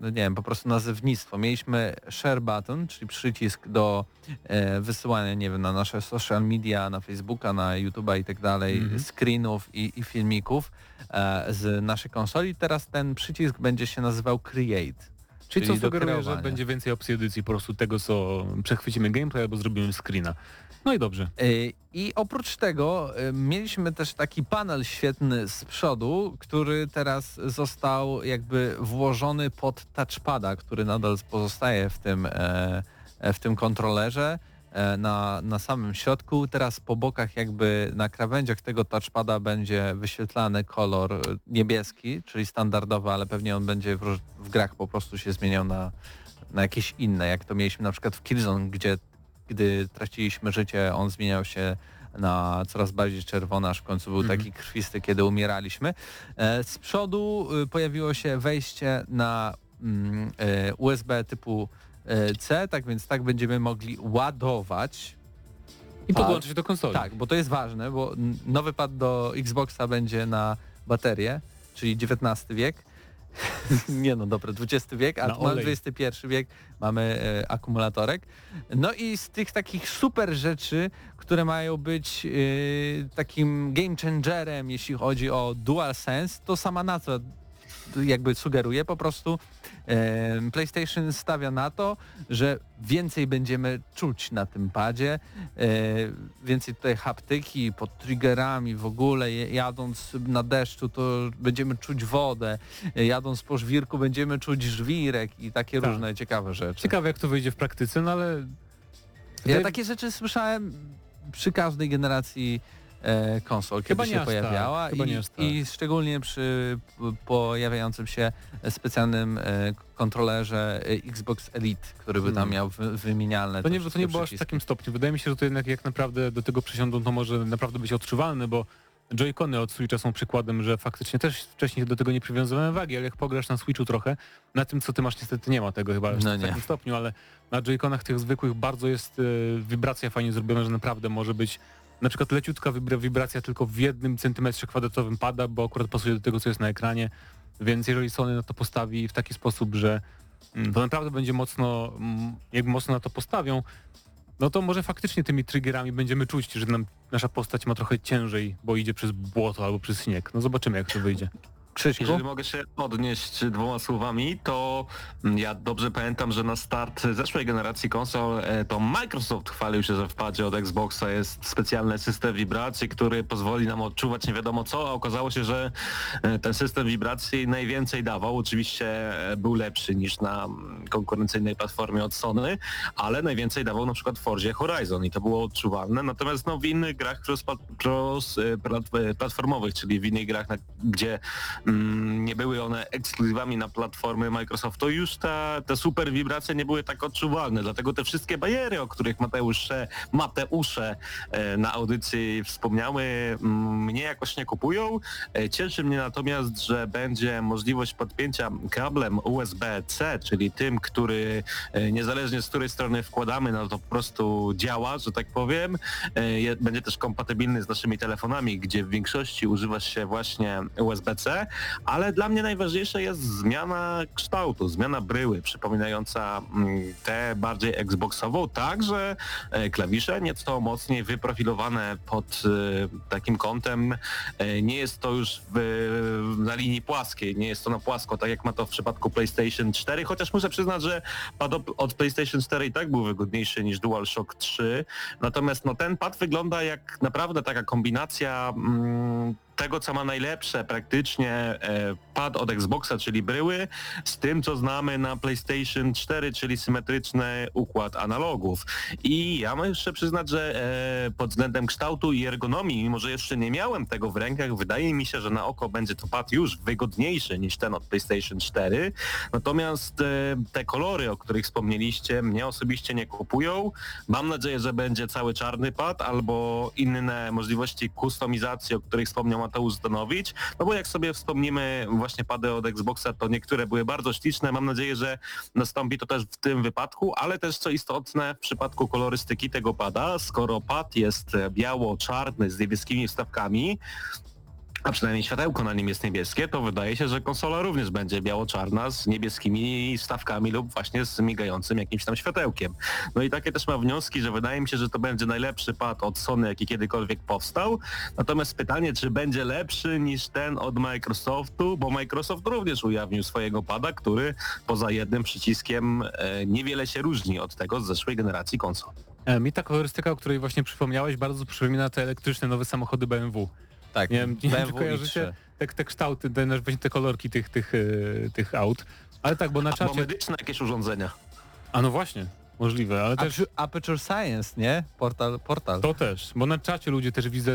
no nie wiem, po prostu nazewnictwo. Mieliśmy share button, czyli przycisk do e, wysyłania, nie wiem, na nasze social media, na Facebooka, na YouTube'a i tak dalej, Mhm. screenów i, i filmików z naszej konsoli. Teraz ten przycisk będzie się nazywał Create. Czyli co do sugeruje, że będzie więcej opcji edycji po prostu tego, co przechwycimy gameplay albo zrobimy screena. No i dobrze. Y, I oprócz tego y, mieliśmy też taki panel świetny z przodu, który teraz został jakby włożony pod touchpada, który nadal pozostaje w tym, e, e, w tym kontrolerze na, na samym środku. Teraz po bokach jakby na krawędziach tego touchpada będzie wyświetlany kolor e, niebieski, czyli standardowy, ale pewnie on będzie w, w grach po prostu się zmieniał na, na jakieś inne, jak to mieliśmy na przykład w Killzone, gdzie gdy traciliśmy życie, on zmieniał się na coraz bardziej czerwony, aż w końcu był Mhm. taki krwisty, kiedy umieraliśmy. E, Z przodu y, pojawiło się wejście na mm, e, USB typu e, C, tak więc tak będziemy mogli ładować. I Pad. podłączyć do konsoli. Tak, bo to jest ważne, bo nowy pad do Xboxa będzie na baterię, czyli XIX wiek. Nie no, dobra, XX wiek, a mamy. XXI wiek, mamy e, akumulatorek. No i z tych takich super rzeczy, które mają być e, takim game changerem, jeśli chodzi o DualSense, to sama nazwa jakby sugeruje po prostu e, PlayStation stawia na to, że więcej będziemy czuć na tym padzie, e, więcej tutaj haptyki pod triggerami w ogóle, jadąc na deszczu to będziemy czuć wodę, e, jadąc po żwirku będziemy czuć żwirek i takie Tak. różne ciekawe rzeczy. Ciekawe jak to wyjdzie w praktyce, no ale... Ja takie rzeczy słyszałem przy każdej generacji e, konsol, kiedy Chyba nie się aż pojawiała tak, chyba i, nie aż tak. i szczególnie przy pojawiającym się specjalnym e, kontrolerze e, Xbox Elite, który by tam Hmm. miał wy, wymienialne To nie, to nie było aż w takim stopniu. Wydaje mi się, że to jednak jak naprawdę do tego przysiądą, to może naprawdę być odczuwalne, bo Joy-Cony od Switcha są przykładem, że faktycznie też wcześniej do tego nie przywiązywałem wagi, ale jak pograsz na Switchu trochę, na tym co ty masz niestety nie ma tego chyba No w takim stopniu, ale na Joy-Conach tych zwykłych bardzo jest e, wibracja fajnie zrobiona, że naprawdę może być na przykład leciutka wibra- wibracja tylko w jednym centymetrze kwadratowym pada, bo akurat pasuje do tego, co jest na ekranie, więc jeżeli Sony na to postawi w taki sposób, że mm, to naprawdę będzie mocno, mm, jak mocno na to postawią, no to może faktycznie tymi triggerami będziemy czuć, że nam nasza postać ma trochę ciężej, bo idzie przez błoto albo przez śnieg. No zobaczymy jak to wyjdzie. Krzyśku? Jeżeli mogę się odnieść dwoma słowami, to mm, ja dobrze pamiętam, że na start zeszłej generacji konsol e, to Microsoft chwalił się, że w padzie od Xboxa jest specjalny system wibracji, który pozwoli nam odczuwać nie wiadomo co, a okazało się, że e, ten system wibracji najwięcej dawał. Oczywiście e, był lepszy niż na mm, konkurencyjnej platformie od Sony, ale najwięcej dawał na przykład Forzie Horizon i to było odczuwalne. Natomiast no, w innych grach cross, cross, plat- platformowych, czyli w innych grach, gdzie nie były one ekskluzywami na platformy Microsoftu, już ta, te super wibracje nie były tak odczuwalne. Dlatego te wszystkie bariery, o których Mateusze, Mateusze na audycji wspomniały, mm, mnie jakoś nie kupują. E, Cieszy mnie natomiast, że będzie możliwość podpięcia kablem USB-C, czyli tym, który e, niezależnie z której strony wkładamy, no to po prostu działa, że tak powiem. E, Będzie też kompatybilny z naszymi telefonami, gdzie w większości używa się właśnie USB-C, ale dla mnie najważniejsze jest zmiana kształtu, zmiana bryły, przypominająca mm, tę bardziej Xboxową, tak, że e, klawisze nieco mocniej wyprofilowane pod e, takim kątem. E, Nie jest to już w, na linii płaskiej, nie jest to na płasko, tak jak ma to w przypadku PlayStation 4, chociaż muszę przyznać, że pad od PlayStation 4 i tak był wygodniejszy niż DualShock 3. Natomiast no, ten pad wygląda jak naprawdę taka kombinacja mm, tego, co ma najlepsze praktycznie e, pad od Xboxa, czyli bryły, z tym, co znamy na PlayStation 4, czyli symetryczny układ analogów. I ja muszę przyznać, że e, pod względem kształtu i ergonomii, mimo że jeszcze nie miałem tego w rękach, wydaje mi się, że na oko będzie to pad już wygodniejszy niż ten od PlayStation 4. Natomiast e, te kolory, o których wspomnieliście, mnie osobiście nie kupują. Mam nadzieję, że będzie cały czarny pad albo inne możliwości kustomizacji, o których wspomniał Mateusz Zdanowicz. No bo jak sobie wspomnimy właśnie pady od Xboxa, to niektóre były bardzo śliczne. Mam nadzieję, że nastąpi to też w tym wypadku, ale też co istotne w przypadku kolorystyki tego pada, skoro pad jest biało-czarny z niebieskimi wstawkami, a przynajmniej światełko na nim jest niebieskie, to wydaje się, że konsola również będzie biało-czarna z niebieskimi stawkami lub właśnie z migającym jakimś tam światełkiem. No i takie też mam wnioski, że wydaje mi się, że to będzie najlepszy pad od Sony, jaki kiedykolwiek powstał. Natomiast pytanie, czy będzie lepszy niż ten od Microsoftu, bo Microsoft również ujawnił swojego pada, który poza jednym przyciskiem e, niewiele się różni od tego z zeszłej generacji konsol. E, Mi ta kolorystyka, o której właśnie przypomniałeś, bardzo przypomina te elektryczne nowe samochody BMW. Tak, Nie wiem, czy BMW kojarzycie i3. te, te kształty, te, właśnie te kolorki tych, tych, e, tych aut. Ale tak, bo na Albo czacie... medyczne jakieś urządzenia. A no właśnie, możliwe, ale też... Aperture, Science, nie? Portal, portal. To też, bo na czacie ludzie też widzę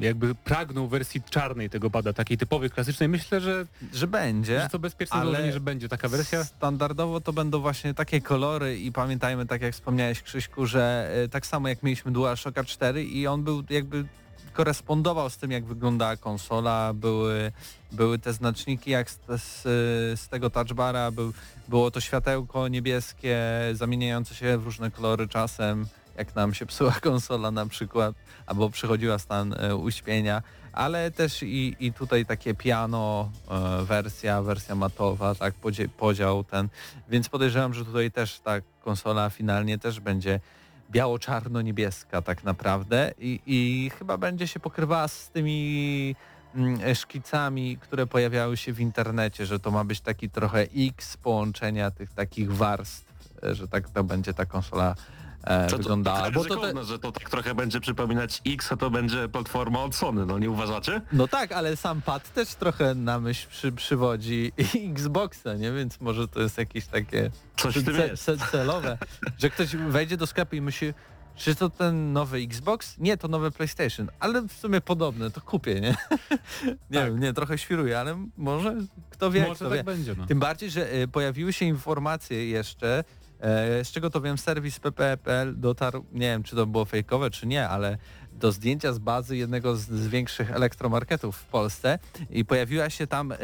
jakby pragną wersji czarnej tego pada, takiej typowej, klasycznej. Myślę, że, Że będzie. że to bezpieczne ale założenie, że będzie taka wersja. Standardowo to będą właśnie takie kolory i pamiętajmy, tak jak wspomniałeś Krzyśku, że e, tak samo jak mieliśmy DualShocka 4 i on był jakby korespondował z tym, jak wyglądała konsola, były, były te znaczniki jak z, z, z tego touchbara, był, było to światełko niebieskie zamieniające się w różne kolory czasem, jak nam się psuła konsola na przykład, albo przychodziła stan e, uśpienia, ale też i, i tutaj takie piano e, wersja, wersja matowa, tak, podział ten, więc podejrzewam, że tutaj też ta konsola finalnie też będzie biało-czarno-niebieska tak naprawdę i, i chyba będzie się pokrywała z tymi mm, szkicami, które pojawiały się w internecie, że to ma być taki trochę X połączenia tych takich warstw, e, że tak to będzie ta konsola e, To, to, wyglądała. to, Bo to, te, ryzykowne, że to tak trochę będzie przypominać X, a to będzie platforma od Sony, no nie uważacie? no tak, ale sam pad też trochę na myśl przy, przywodzi Xboxa, nie? Więc może to jest jakieś takie Coś ce- jest. ce- celowe, że ktoś wejdzie do sklepu i myśli, czy to ten nowy Xbox? Nie, to nowe PlayStation, ale w sumie podobne, to kupię, nie? nie Tak. wiem, nie, trochę świruję, ale może kto wie, Może kto tak wie. będzie, no. Tym bardziej, że y, pojawiły się informacje jeszcze, z czego to wiem, serwis pp.pl dotarł, nie wiem czy to było fejkowe czy nie, ale do zdjęcia z bazy jednego z, z większych elektromarketów w Polsce i pojawiła się tam e,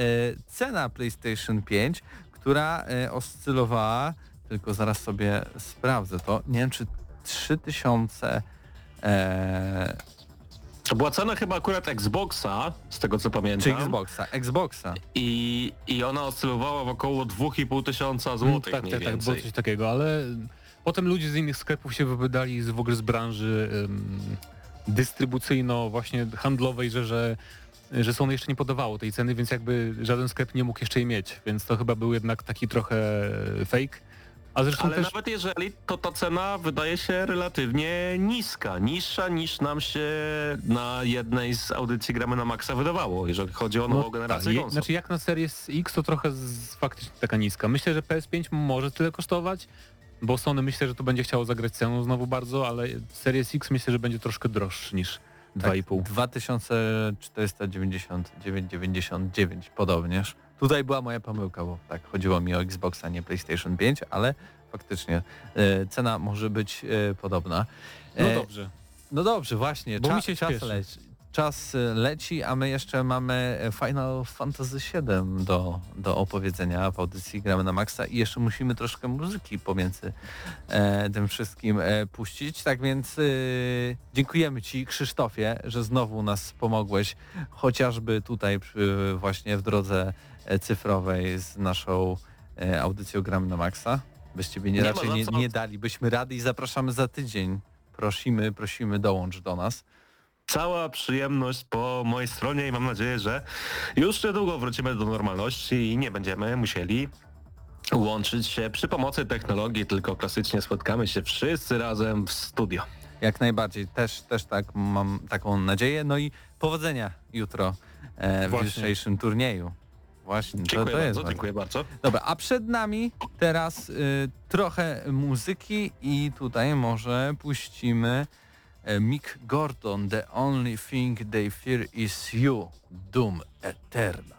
cena PlayStation 5, która e, oscylowała, tylko zaraz sobie sprawdzę to, nie wiem czy 3000 e, To była cena chyba akurat Xboxa, z tego co pamiętam. czy Xboxa, Xboxa. I, I ona oscylowała w około 2,5 tysiąca Mm, złotych tak, mniej tak, tak, więcej. było coś takiego, ale potem ludzie z innych sklepów się wypowiadali z, w ogóle z branży dystrybucyjno właśnie handlowej, że, że że Sony jeszcze nie podawało tej ceny, więc jakby żaden sklep nie mógł jeszcze jej mieć, więc to chyba był jednak taki trochę fake. A zresztą Ale też... nawet jeżeli, to ta cena wydaje się relatywnie niska, niższa niż nam się na jednej z audycji Gramy na Maxa wydawało, jeżeli chodzi o nową generację tak, je-. Znaczy jak na Series X to trochę z, faktycznie taka niska. Myślę, że PS5 może tyle kosztować, bo Sony myślę, że to będzie chciało zagrać ceną znowu bardzo, ale Series X myślę, że będzie troszkę droższy niż 2,5. 2499,99 podobnież. Tutaj była moja pomyłka, bo tak chodziło mi o Xboxa, nie PlayStation 5, ale faktycznie e, cena może być e, podobna. No E, dobrze. No dobrze, właśnie. Bo Cza- mi się czas leci. Czas e, leci, a my jeszcze mamy e, Final Fantasy VII do, do opowiedzenia w audycji Gramy na Maxa i jeszcze musimy troszkę muzyki pomiędzy e, tym wszystkim puścić. Tak więc dziękujemy Ci Krzysztofie, że znowu nas pomogłeś, chociażby tutaj przy, właśnie w drodze cyfrowej z naszą e, audycją Gramy na Maxa. Bez Ciebie nie, Nie raczej nie, nie dalibyśmy rady i zapraszamy za tydzień. Prosimy, prosimy, dołącz do nas. Cała przyjemność po mojej stronie i mam nadzieję, że już niedługo wrócimy do normalności i nie będziemy musieli łączyć się przy pomocy technologii, tylko klasycznie spotkamy się wszyscy razem w studio. Jak najbardziej, też, też tak mam taką nadzieję. No i powodzenia jutro e, w jutrzejszym turnieju. Właśnie, to, Dziękuję to jest bardzo, ważne. dziękuję bardzo. Dobra, a przed nami teraz y, trochę muzyki i tutaj może puścimy e, Mick Gordon, The Only Thing They Fear Is You, Doom Eternal.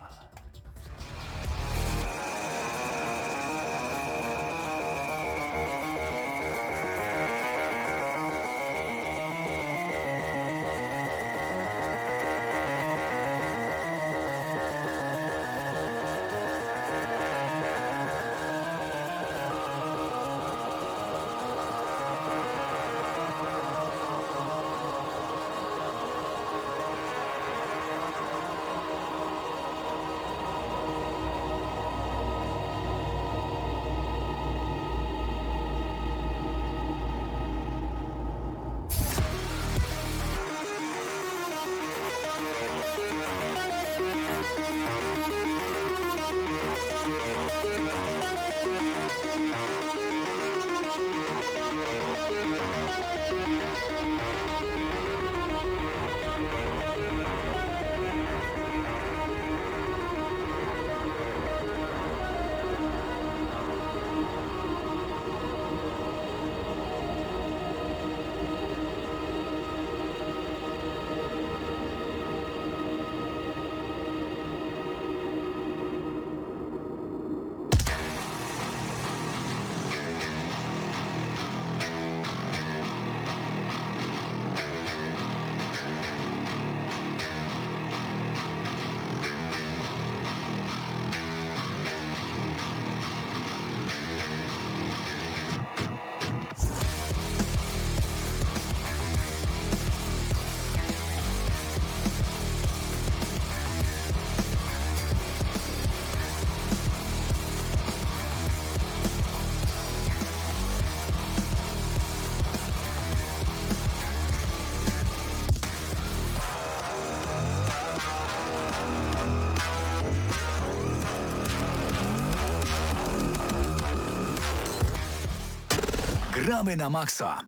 Gramy na maksa.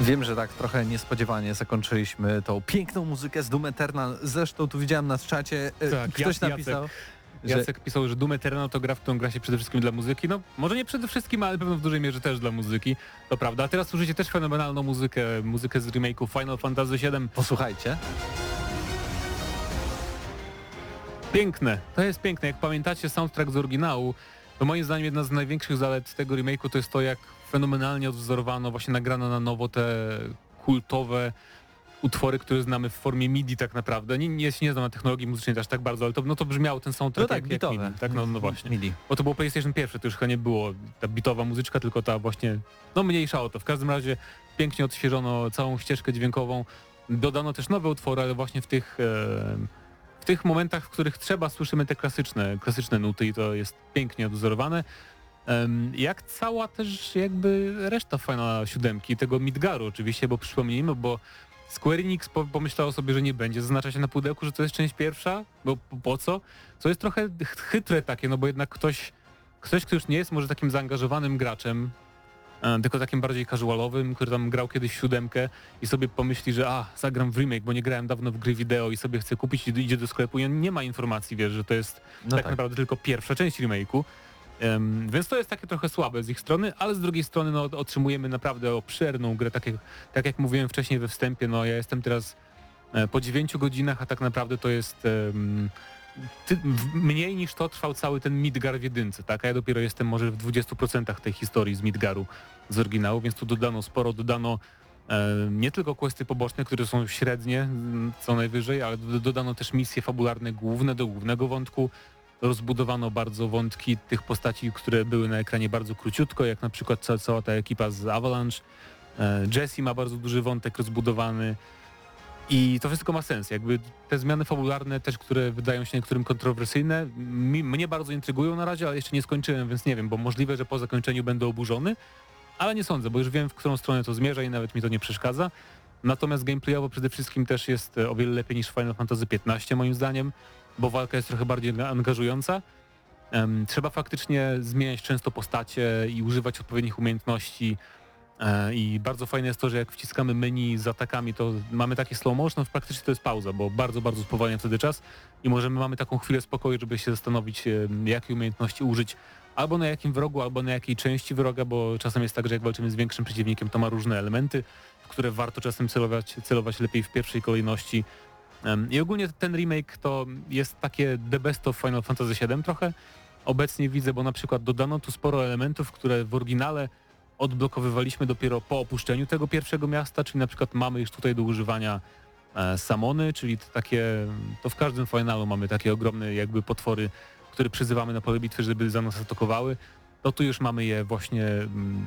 Wiem, że tak trochę niespodziewanie zakończyliśmy tą piękną muzykę z Doom Eternal. Zresztą tu widziałem na czacie, e, Tak, ktoś Jacek- napisał, że Jacek pisał, że Doom Eternal to gra, w którą gra się przede wszystkim dla muzyki. No, może nie przede wszystkim, ale pewno w dużej mierze też dla muzyki. To prawda. A teraz słyszycie też fenomenalną muzykę, muzykę z remake'u Final Fantasy VII. posłuchajcie. Piękne. To jest piękne. Jak pamiętacie soundtrack z oryginału, to moim zdaniem jedna z największych zalet tego remake'u to jest to, jak fenomenalnie odwzorowano, właśnie nagrano na nowo te kultowe utwory, które znamy w formie MIDI tak naprawdę. Nie, nie, nie znam na technologii muzycznej aż tak bardzo, ale to, no to brzmiało ten No soundtrack tak, jak, jak bitowe. MIDI. Tak, no, no właśnie. MIDI. Bo to było PlayStation pierwsze, to już chyba nie było ta bitowa muzyczka, tylko ta właśnie, no mniejsza o to. W każdym razie pięknie odświeżono całą ścieżkę dźwiękową. Dodano też nowe utwory, ale właśnie w tych, e, tych momentach, w których trzeba, słyszymy te klasyczne, klasyczne nuty i to jest pięknie odwzorowane. Jak cała też jakby reszta Final 7, tego Midgaru oczywiście, bo przypomnijmy, bo Square Enix po- pomyślało sobie, że nie będzie zaznaczać na pudełku, że to jest część pierwsza, bo po, co? Co jest trochę ch- chytre takie, no bo jednak ktoś, ktoś, kto już nie jest może takim zaangażowanym graczem, tylko takim bardziej casualowym, który tam grał kiedyś siódemkę i sobie pomyśli, że a, zagram w remake, bo nie grałem dawno w gry wideo i sobie chcę kupić i idzie do sklepu i on nie ma informacji, wiesz, że to jest No tak, naprawdę tylko pierwsza część remake'u. Em, więc to jest takie trochę słabe z ich strony, ale z drugiej strony no, otrzymujemy naprawdę obszerną grę, tak jak, tak jak mówiłem wcześniej we wstępie, no ja jestem teraz e, po 9 godzinach, a tak naprawdę to jest ty, mniej niż to trwał cały ten Midgar w jedynce, tak? A ja dopiero jestem może w 20% tej historii z Midgaru z oryginału, więc tu dodano sporo, dodano e, nie tylko questy poboczne, które są średnie mm, co najwyżej, ale do- dodano też misje fabularne główne do głównego wątku, rozbudowano bardzo wątki tych postaci, które były na ekranie bardzo króciutko, jak na przykład ca cała ta ekipa z Avalanche. E, Jesse ma bardzo duży wątek rozbudowany i to wszystko ma sens. Jakby te zmiany fabularne też, które wydają się niektórym kontrowersyjne, mi, mnie bardzo intrygują na razie, ale jeszcze nie skończyłem, więc nie wiem, bo możliwe, że po zakończeniu będę oburzony, ale nie sądzę, bo już wiem, w którą stronę to zmierza i nawet mi to nie przeszkadza. Natomiast gameplayowo przede wszystkim też jest e, o wiele lepiej niż Final Fantasy XV moim zdaniem, bo walka jest trochę bardziej anga- angażująca. Em, trzeba faktycznie zmieniać często postacie i używać odpowiednich umiejętności. E, I bardzo fajne jest to, że jak wciskamy menu z atakami, to mamy takie slow motion, w praktycznie to jest pauza, bo bardzo, bardzo spowalnia wtedy czas i możemy, mamy taką chwilę spokoju, żeby się zastanowić, em, jakiej umiejętności użyć albo na jakim wrogu, albo na jakiej części wroga, bo czasem jest tak, że jak walczymy z większym przeciwnikiem, to ma różne elementy, w które warto czasem celować, celować lepiej w pierwszej kolejności. I ogólnie ten remake to jest takie the best of Final Fantasy VII trochę. Obecnie widzę, bo na przykład dodano tu sporo elementów, które w oryginale odblokowywaliśmy dopiero po opuszczeniu tego pierwszego miasta, czyli na przykład mamy już tutaj do używania e, samony, czyli to takie, to w każdym finalu mamy takie ogromne jakby potwory, które przyzywamy na pole bitwy, żeby za nas atakowały. To tu już mamy je właśnie mm,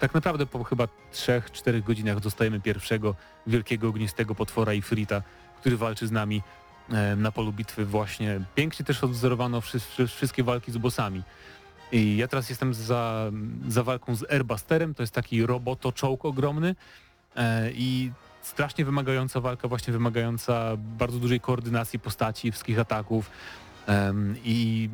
tak naprawdę po chyba 3-4 godzinach dostajemy pierwszego wielkiego ognistego potwora i Frita, który walczy z nami e, na polu bitwy właśnie. Pięknie też odwzorowano wszy, wszy, wszystkie walki z bossami. I ja teraz jestem za, za walką z Airbusterem, to jest taki robotoczołg ogromny e, i strasznie wymagająca walka, właśnie wymagająca bardzo dużej koordynacji postaci, wszystkich ataków Em, i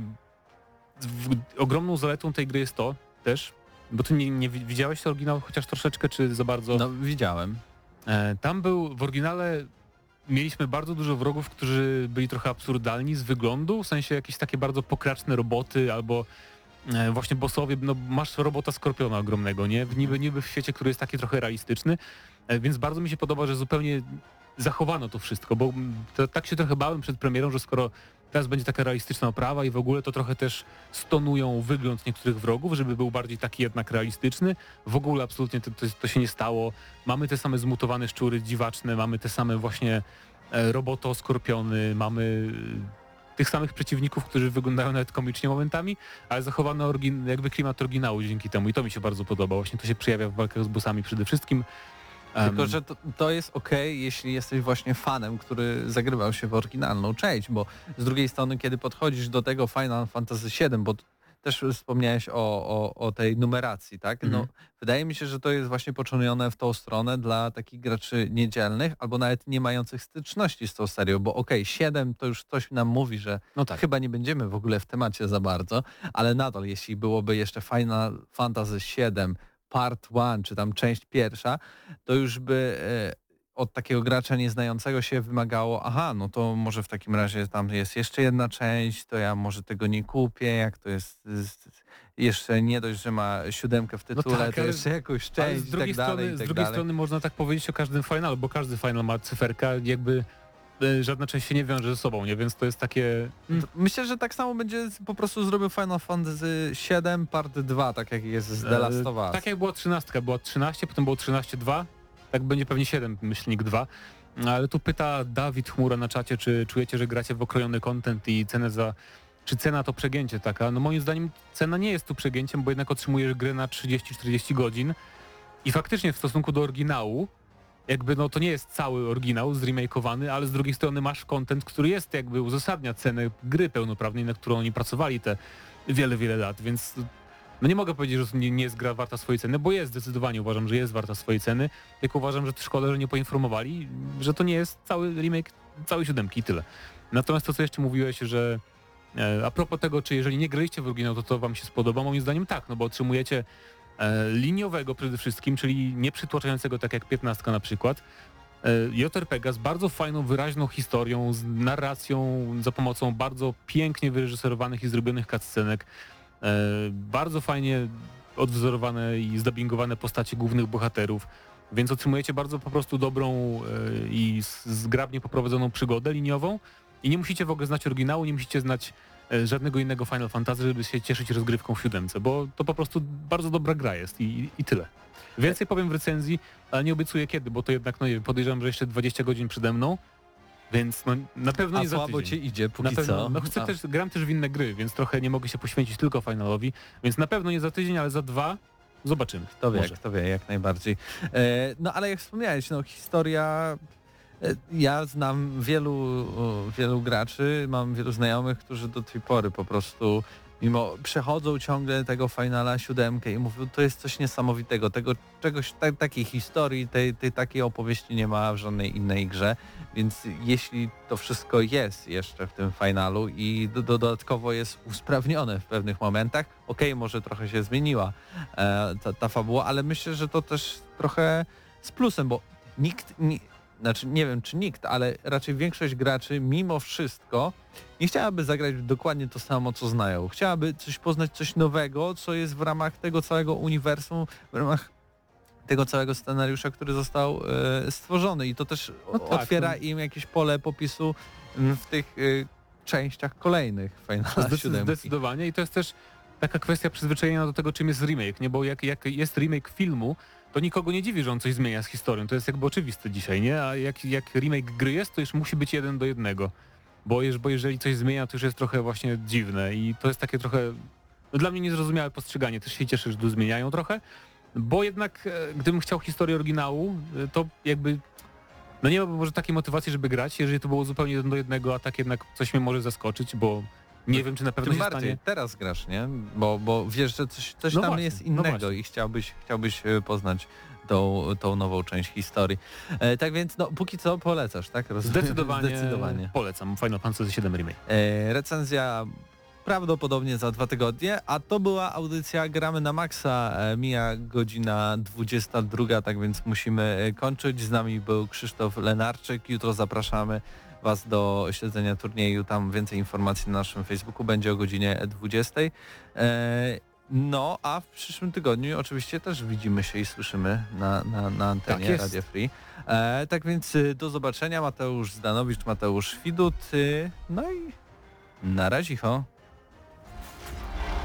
w, ogromną zaletą tej gry jest to też, bo ty nie, nie wi- widziałeś oryginał chociaż troszeczkę, czy za bardzo? No widziałem. E, tam był w oryginale mieliśmy bardzo dużo wrogów, którzy byli trochę absurdalni z wyglądu, w sensie jakieś takie bardzo pokraczne roboty albo e, właśnie bossowie, no masz robota skorpiona ogromnego, nie? Niby, niby w świecie, który jest taki trochę realistyczny, e, więc bardzo mi się podoba, że zupełnie zachowano to wszystko, bo to, tak się trochę bałem przed premierą, że skoro teraz będzie taka realistyczna oprawa i w ogóle to trochę też stonują wygląd niektórych wrogów, żeby był bardziej taki jednak realistyczny. W ogóle absolutnie to, to, to się nie stało. Mamy te same zmutowane szczury dziwaczne, mamy te same właśnie e, roboto, skorpiony, mamy e, tych samych przeciwników, którzy wyglądają nawet komicznie momentami, ale zachowano orygin, jakby klimat oryginału dzięki temu i to mi się bardzo podoba. Właśnie to się przejawia w walkach z bossami przede wszystkim. Tylko, że to, to jest okej, jeśli jesteś właśnie fanem, który zagrywał się w oryginalną część, bo z drugiej strony, kiedy podchodzisz do tego Final Fantasy VII, bo też wspomniałeś o, o, o tej numeracji, tak? No, Mhm. wydaje mi się, że to jest właśnie poczynione w tą stronę dla takich graczy niedzielnych, albo nawet nie mających styczności z tą serią, bo okej, 7 to już coś nam mówi, że no tak. chyba nie będziemy w ogóle w temacie za bardzo, ale nadal jeśli byłoby jeszcze Final Fantasy VII Part 1, czy tam część pierwsza, to już by e, od takiego gracza nieznającego się wymagało, aha, no to może w takim razie tam jest jeszcze jedna część, to ja może tego nie kupię, jak to jest z, jeszcze nie dość, że ma siódemkę w tytule, tak, to jeszcze jakąś część z i drugiej, tak dalej, strony, i z tak drugiej dalej. strony można tak powiedzieć o każdym finalu, bo każdy final ma cyferka, jakby e, żadna część się nie wiąże ze sobą, nie? Więc to jest takie... Mm, Myślę, że tak samo będzie po prostu zrobił Final Fantasy 7 Part 2, tak jak jest z The Last of Us. Tak jak była 13, była 13, potem było 13.2, tak będzie pewnie 7, myślnik 2. Ale tu pyta Dawid Chmura na czacie, czy czujecie, że gracie w okrojony content i cenę za... Czy cena to przegięcie taka? No moim zdaniem cena nie jest tu przegięciem, bo jednak otrzymujesz grę na 30-40 godzin i faktycznie w stosunku do oryginału jakby no to nie jest cały oryginał zremakeowany, ale z drugiej strony masz content, który jest jakby uzasadnia cenę gry pełnoprawnej, na którą oni pracowali te wiele, wiele lat, więc no nie mogę powiedzieć, że nie, nie jest gra warta swojej ceny, bo jest zdecydowanie, uważam, że jest warta swojej ceny, tylko uważam, że szkoda, że nie poinformowali, że to nie jest cały remake całej siódemki i tyle. Natomiast to, co jeszcze mówiłeś, że e, a propos tego, czy jeżeli nie graliście w oryginał, to to wam się spodoba, moim zdaniem tak, no bo otrzymujecie e, liniowego przede wszystkim, czyli nie przytłaczającego tak jak 15 na przykład, e, JRPG z bardzo fajną, wyraźną historią, z narracją za pomocą bardzo pięknie wyreżyserowanych i zrobionych cutscenek, bardzo fajnie odwzorowane i zdubbingowane postacie głównych bohaterów, więc otrzymujecie bardzo po prostu dobrą e, i zgrabnie poprowadzoną przygodę liniową i nie musicie w ogóle znać oryginału, nie musicie znać e, żadnego innego Final Fantasy, żeby się cieszyć rozgrywką w siódemce, bo to po prostu bardzo dobra gra jest i, i tyle. Więcej powiem w recenzji, ale nie obiecuję kiedy, bo to jednak, no podejrzewam, że jeszcze 20 godzin przede mną, więc no, na pewno A nie za słabo tydzień. ci idzie póki Na pewno, co. no chcę A, też, gram też w inne gry, więc trochę nie mogę się poświęcić tylko finalowi, więc na pewno nie za tydzień, ale za dwa zobaczymy. Kto wie, Może. kto wie, jak najbardziej. E, no ale jak wspomniałeś, no historia... e, Ja znam wielu, wielu graczy, mam wielu znajomych, którzy do tej pory po prostu mimo przechodzą ciągle tego finala siódemkę i mówią, to jest coś niesamowitego, tego czegoś, ta, takiej historii, tej, tej takiej opowieści nie ma w żadnej innej grze, więc jeśli to wszystko jest jeszcze w tym finalu i do, dodatkowo jest usprawnione w pewnych momentach, okej, może trochę się zmieniła e, ta, ta fabuła, ale myślę, że to też trochę z plusem, bo nikt, ni, znaczy nie wiem czy nikt, ale raczej większość graczy mimo wszystko nie chciałaby zagrać dokładnie to samo, co znają. Chciałaby coś poznać, coś nowego, co jest w ramach tego całego uniwersum, w ramach tego całego scenariusza, który został e, stworzony i to też No tak, otwiera no. im jakieś pole popisu m, w tych e, częściach kolejnych Finala 7. Zdecydowanie i to jest też taka kwestia przyzwyczajenia do tego, czym jest remake, nie? Bo jak, jak jest remake filmu, to nikogo nie dziwi, że on coś zmienia z historią. To jest jakby oczywiste dzisiaj, nie? A jak, jak remake gry jest, to już musi być jeden do jednego. Bo, bo jeżeli coś zmienia, to już jest trochę właśnie dziwne i to jest takie trochę no dla mnie niezrozumiałe postrzeganie. Też się cieszę, że tu zmieniają trochę, bo jednak e, gdybym chciał historię oryginału, e, to jakby no nie miałbym może takiej motywacji, żeby grać, jeżeli to było zupełnie jeden do jednego, a tak jednak coś mnie może zaskoczyć, bo nie wiem, czy na pewno Tym się bardziej stanie. teraz grasz, nie? Bo, bo wiesz, że coś, coś No tam właśnie, jest no innego właśnie. i chciałbyś, chciałbyś e, poznać tą, tą nową część historii. E, tak więc, no, póki co polecasz, tak? Rozumiem. Zdecydowanie, Zdecydowanie. polecam Final Fantasy VII Remake. E, recenzja prawdopodobnie za dwa tygodnie, a to była audycja Gramy na Maxa. E, mija godzina 22, tak więc musimy e, kończyć. Z nami był Krzysztof Lenarczyk. Jutro zapraszamy Was do śledzenia turnieju. Tam więcej informacji na naszym Facebooku będzie o godzinie 20. E, no, a w przyszłym tygodniu oczywiście też widzimy się i słyszymy na, na, na antenie Tak. Radio Free. E, tak więc y, do zobaczenia. Mateusz Zdanowicz, Mateusz Widut. Y, no i na razie. Ho.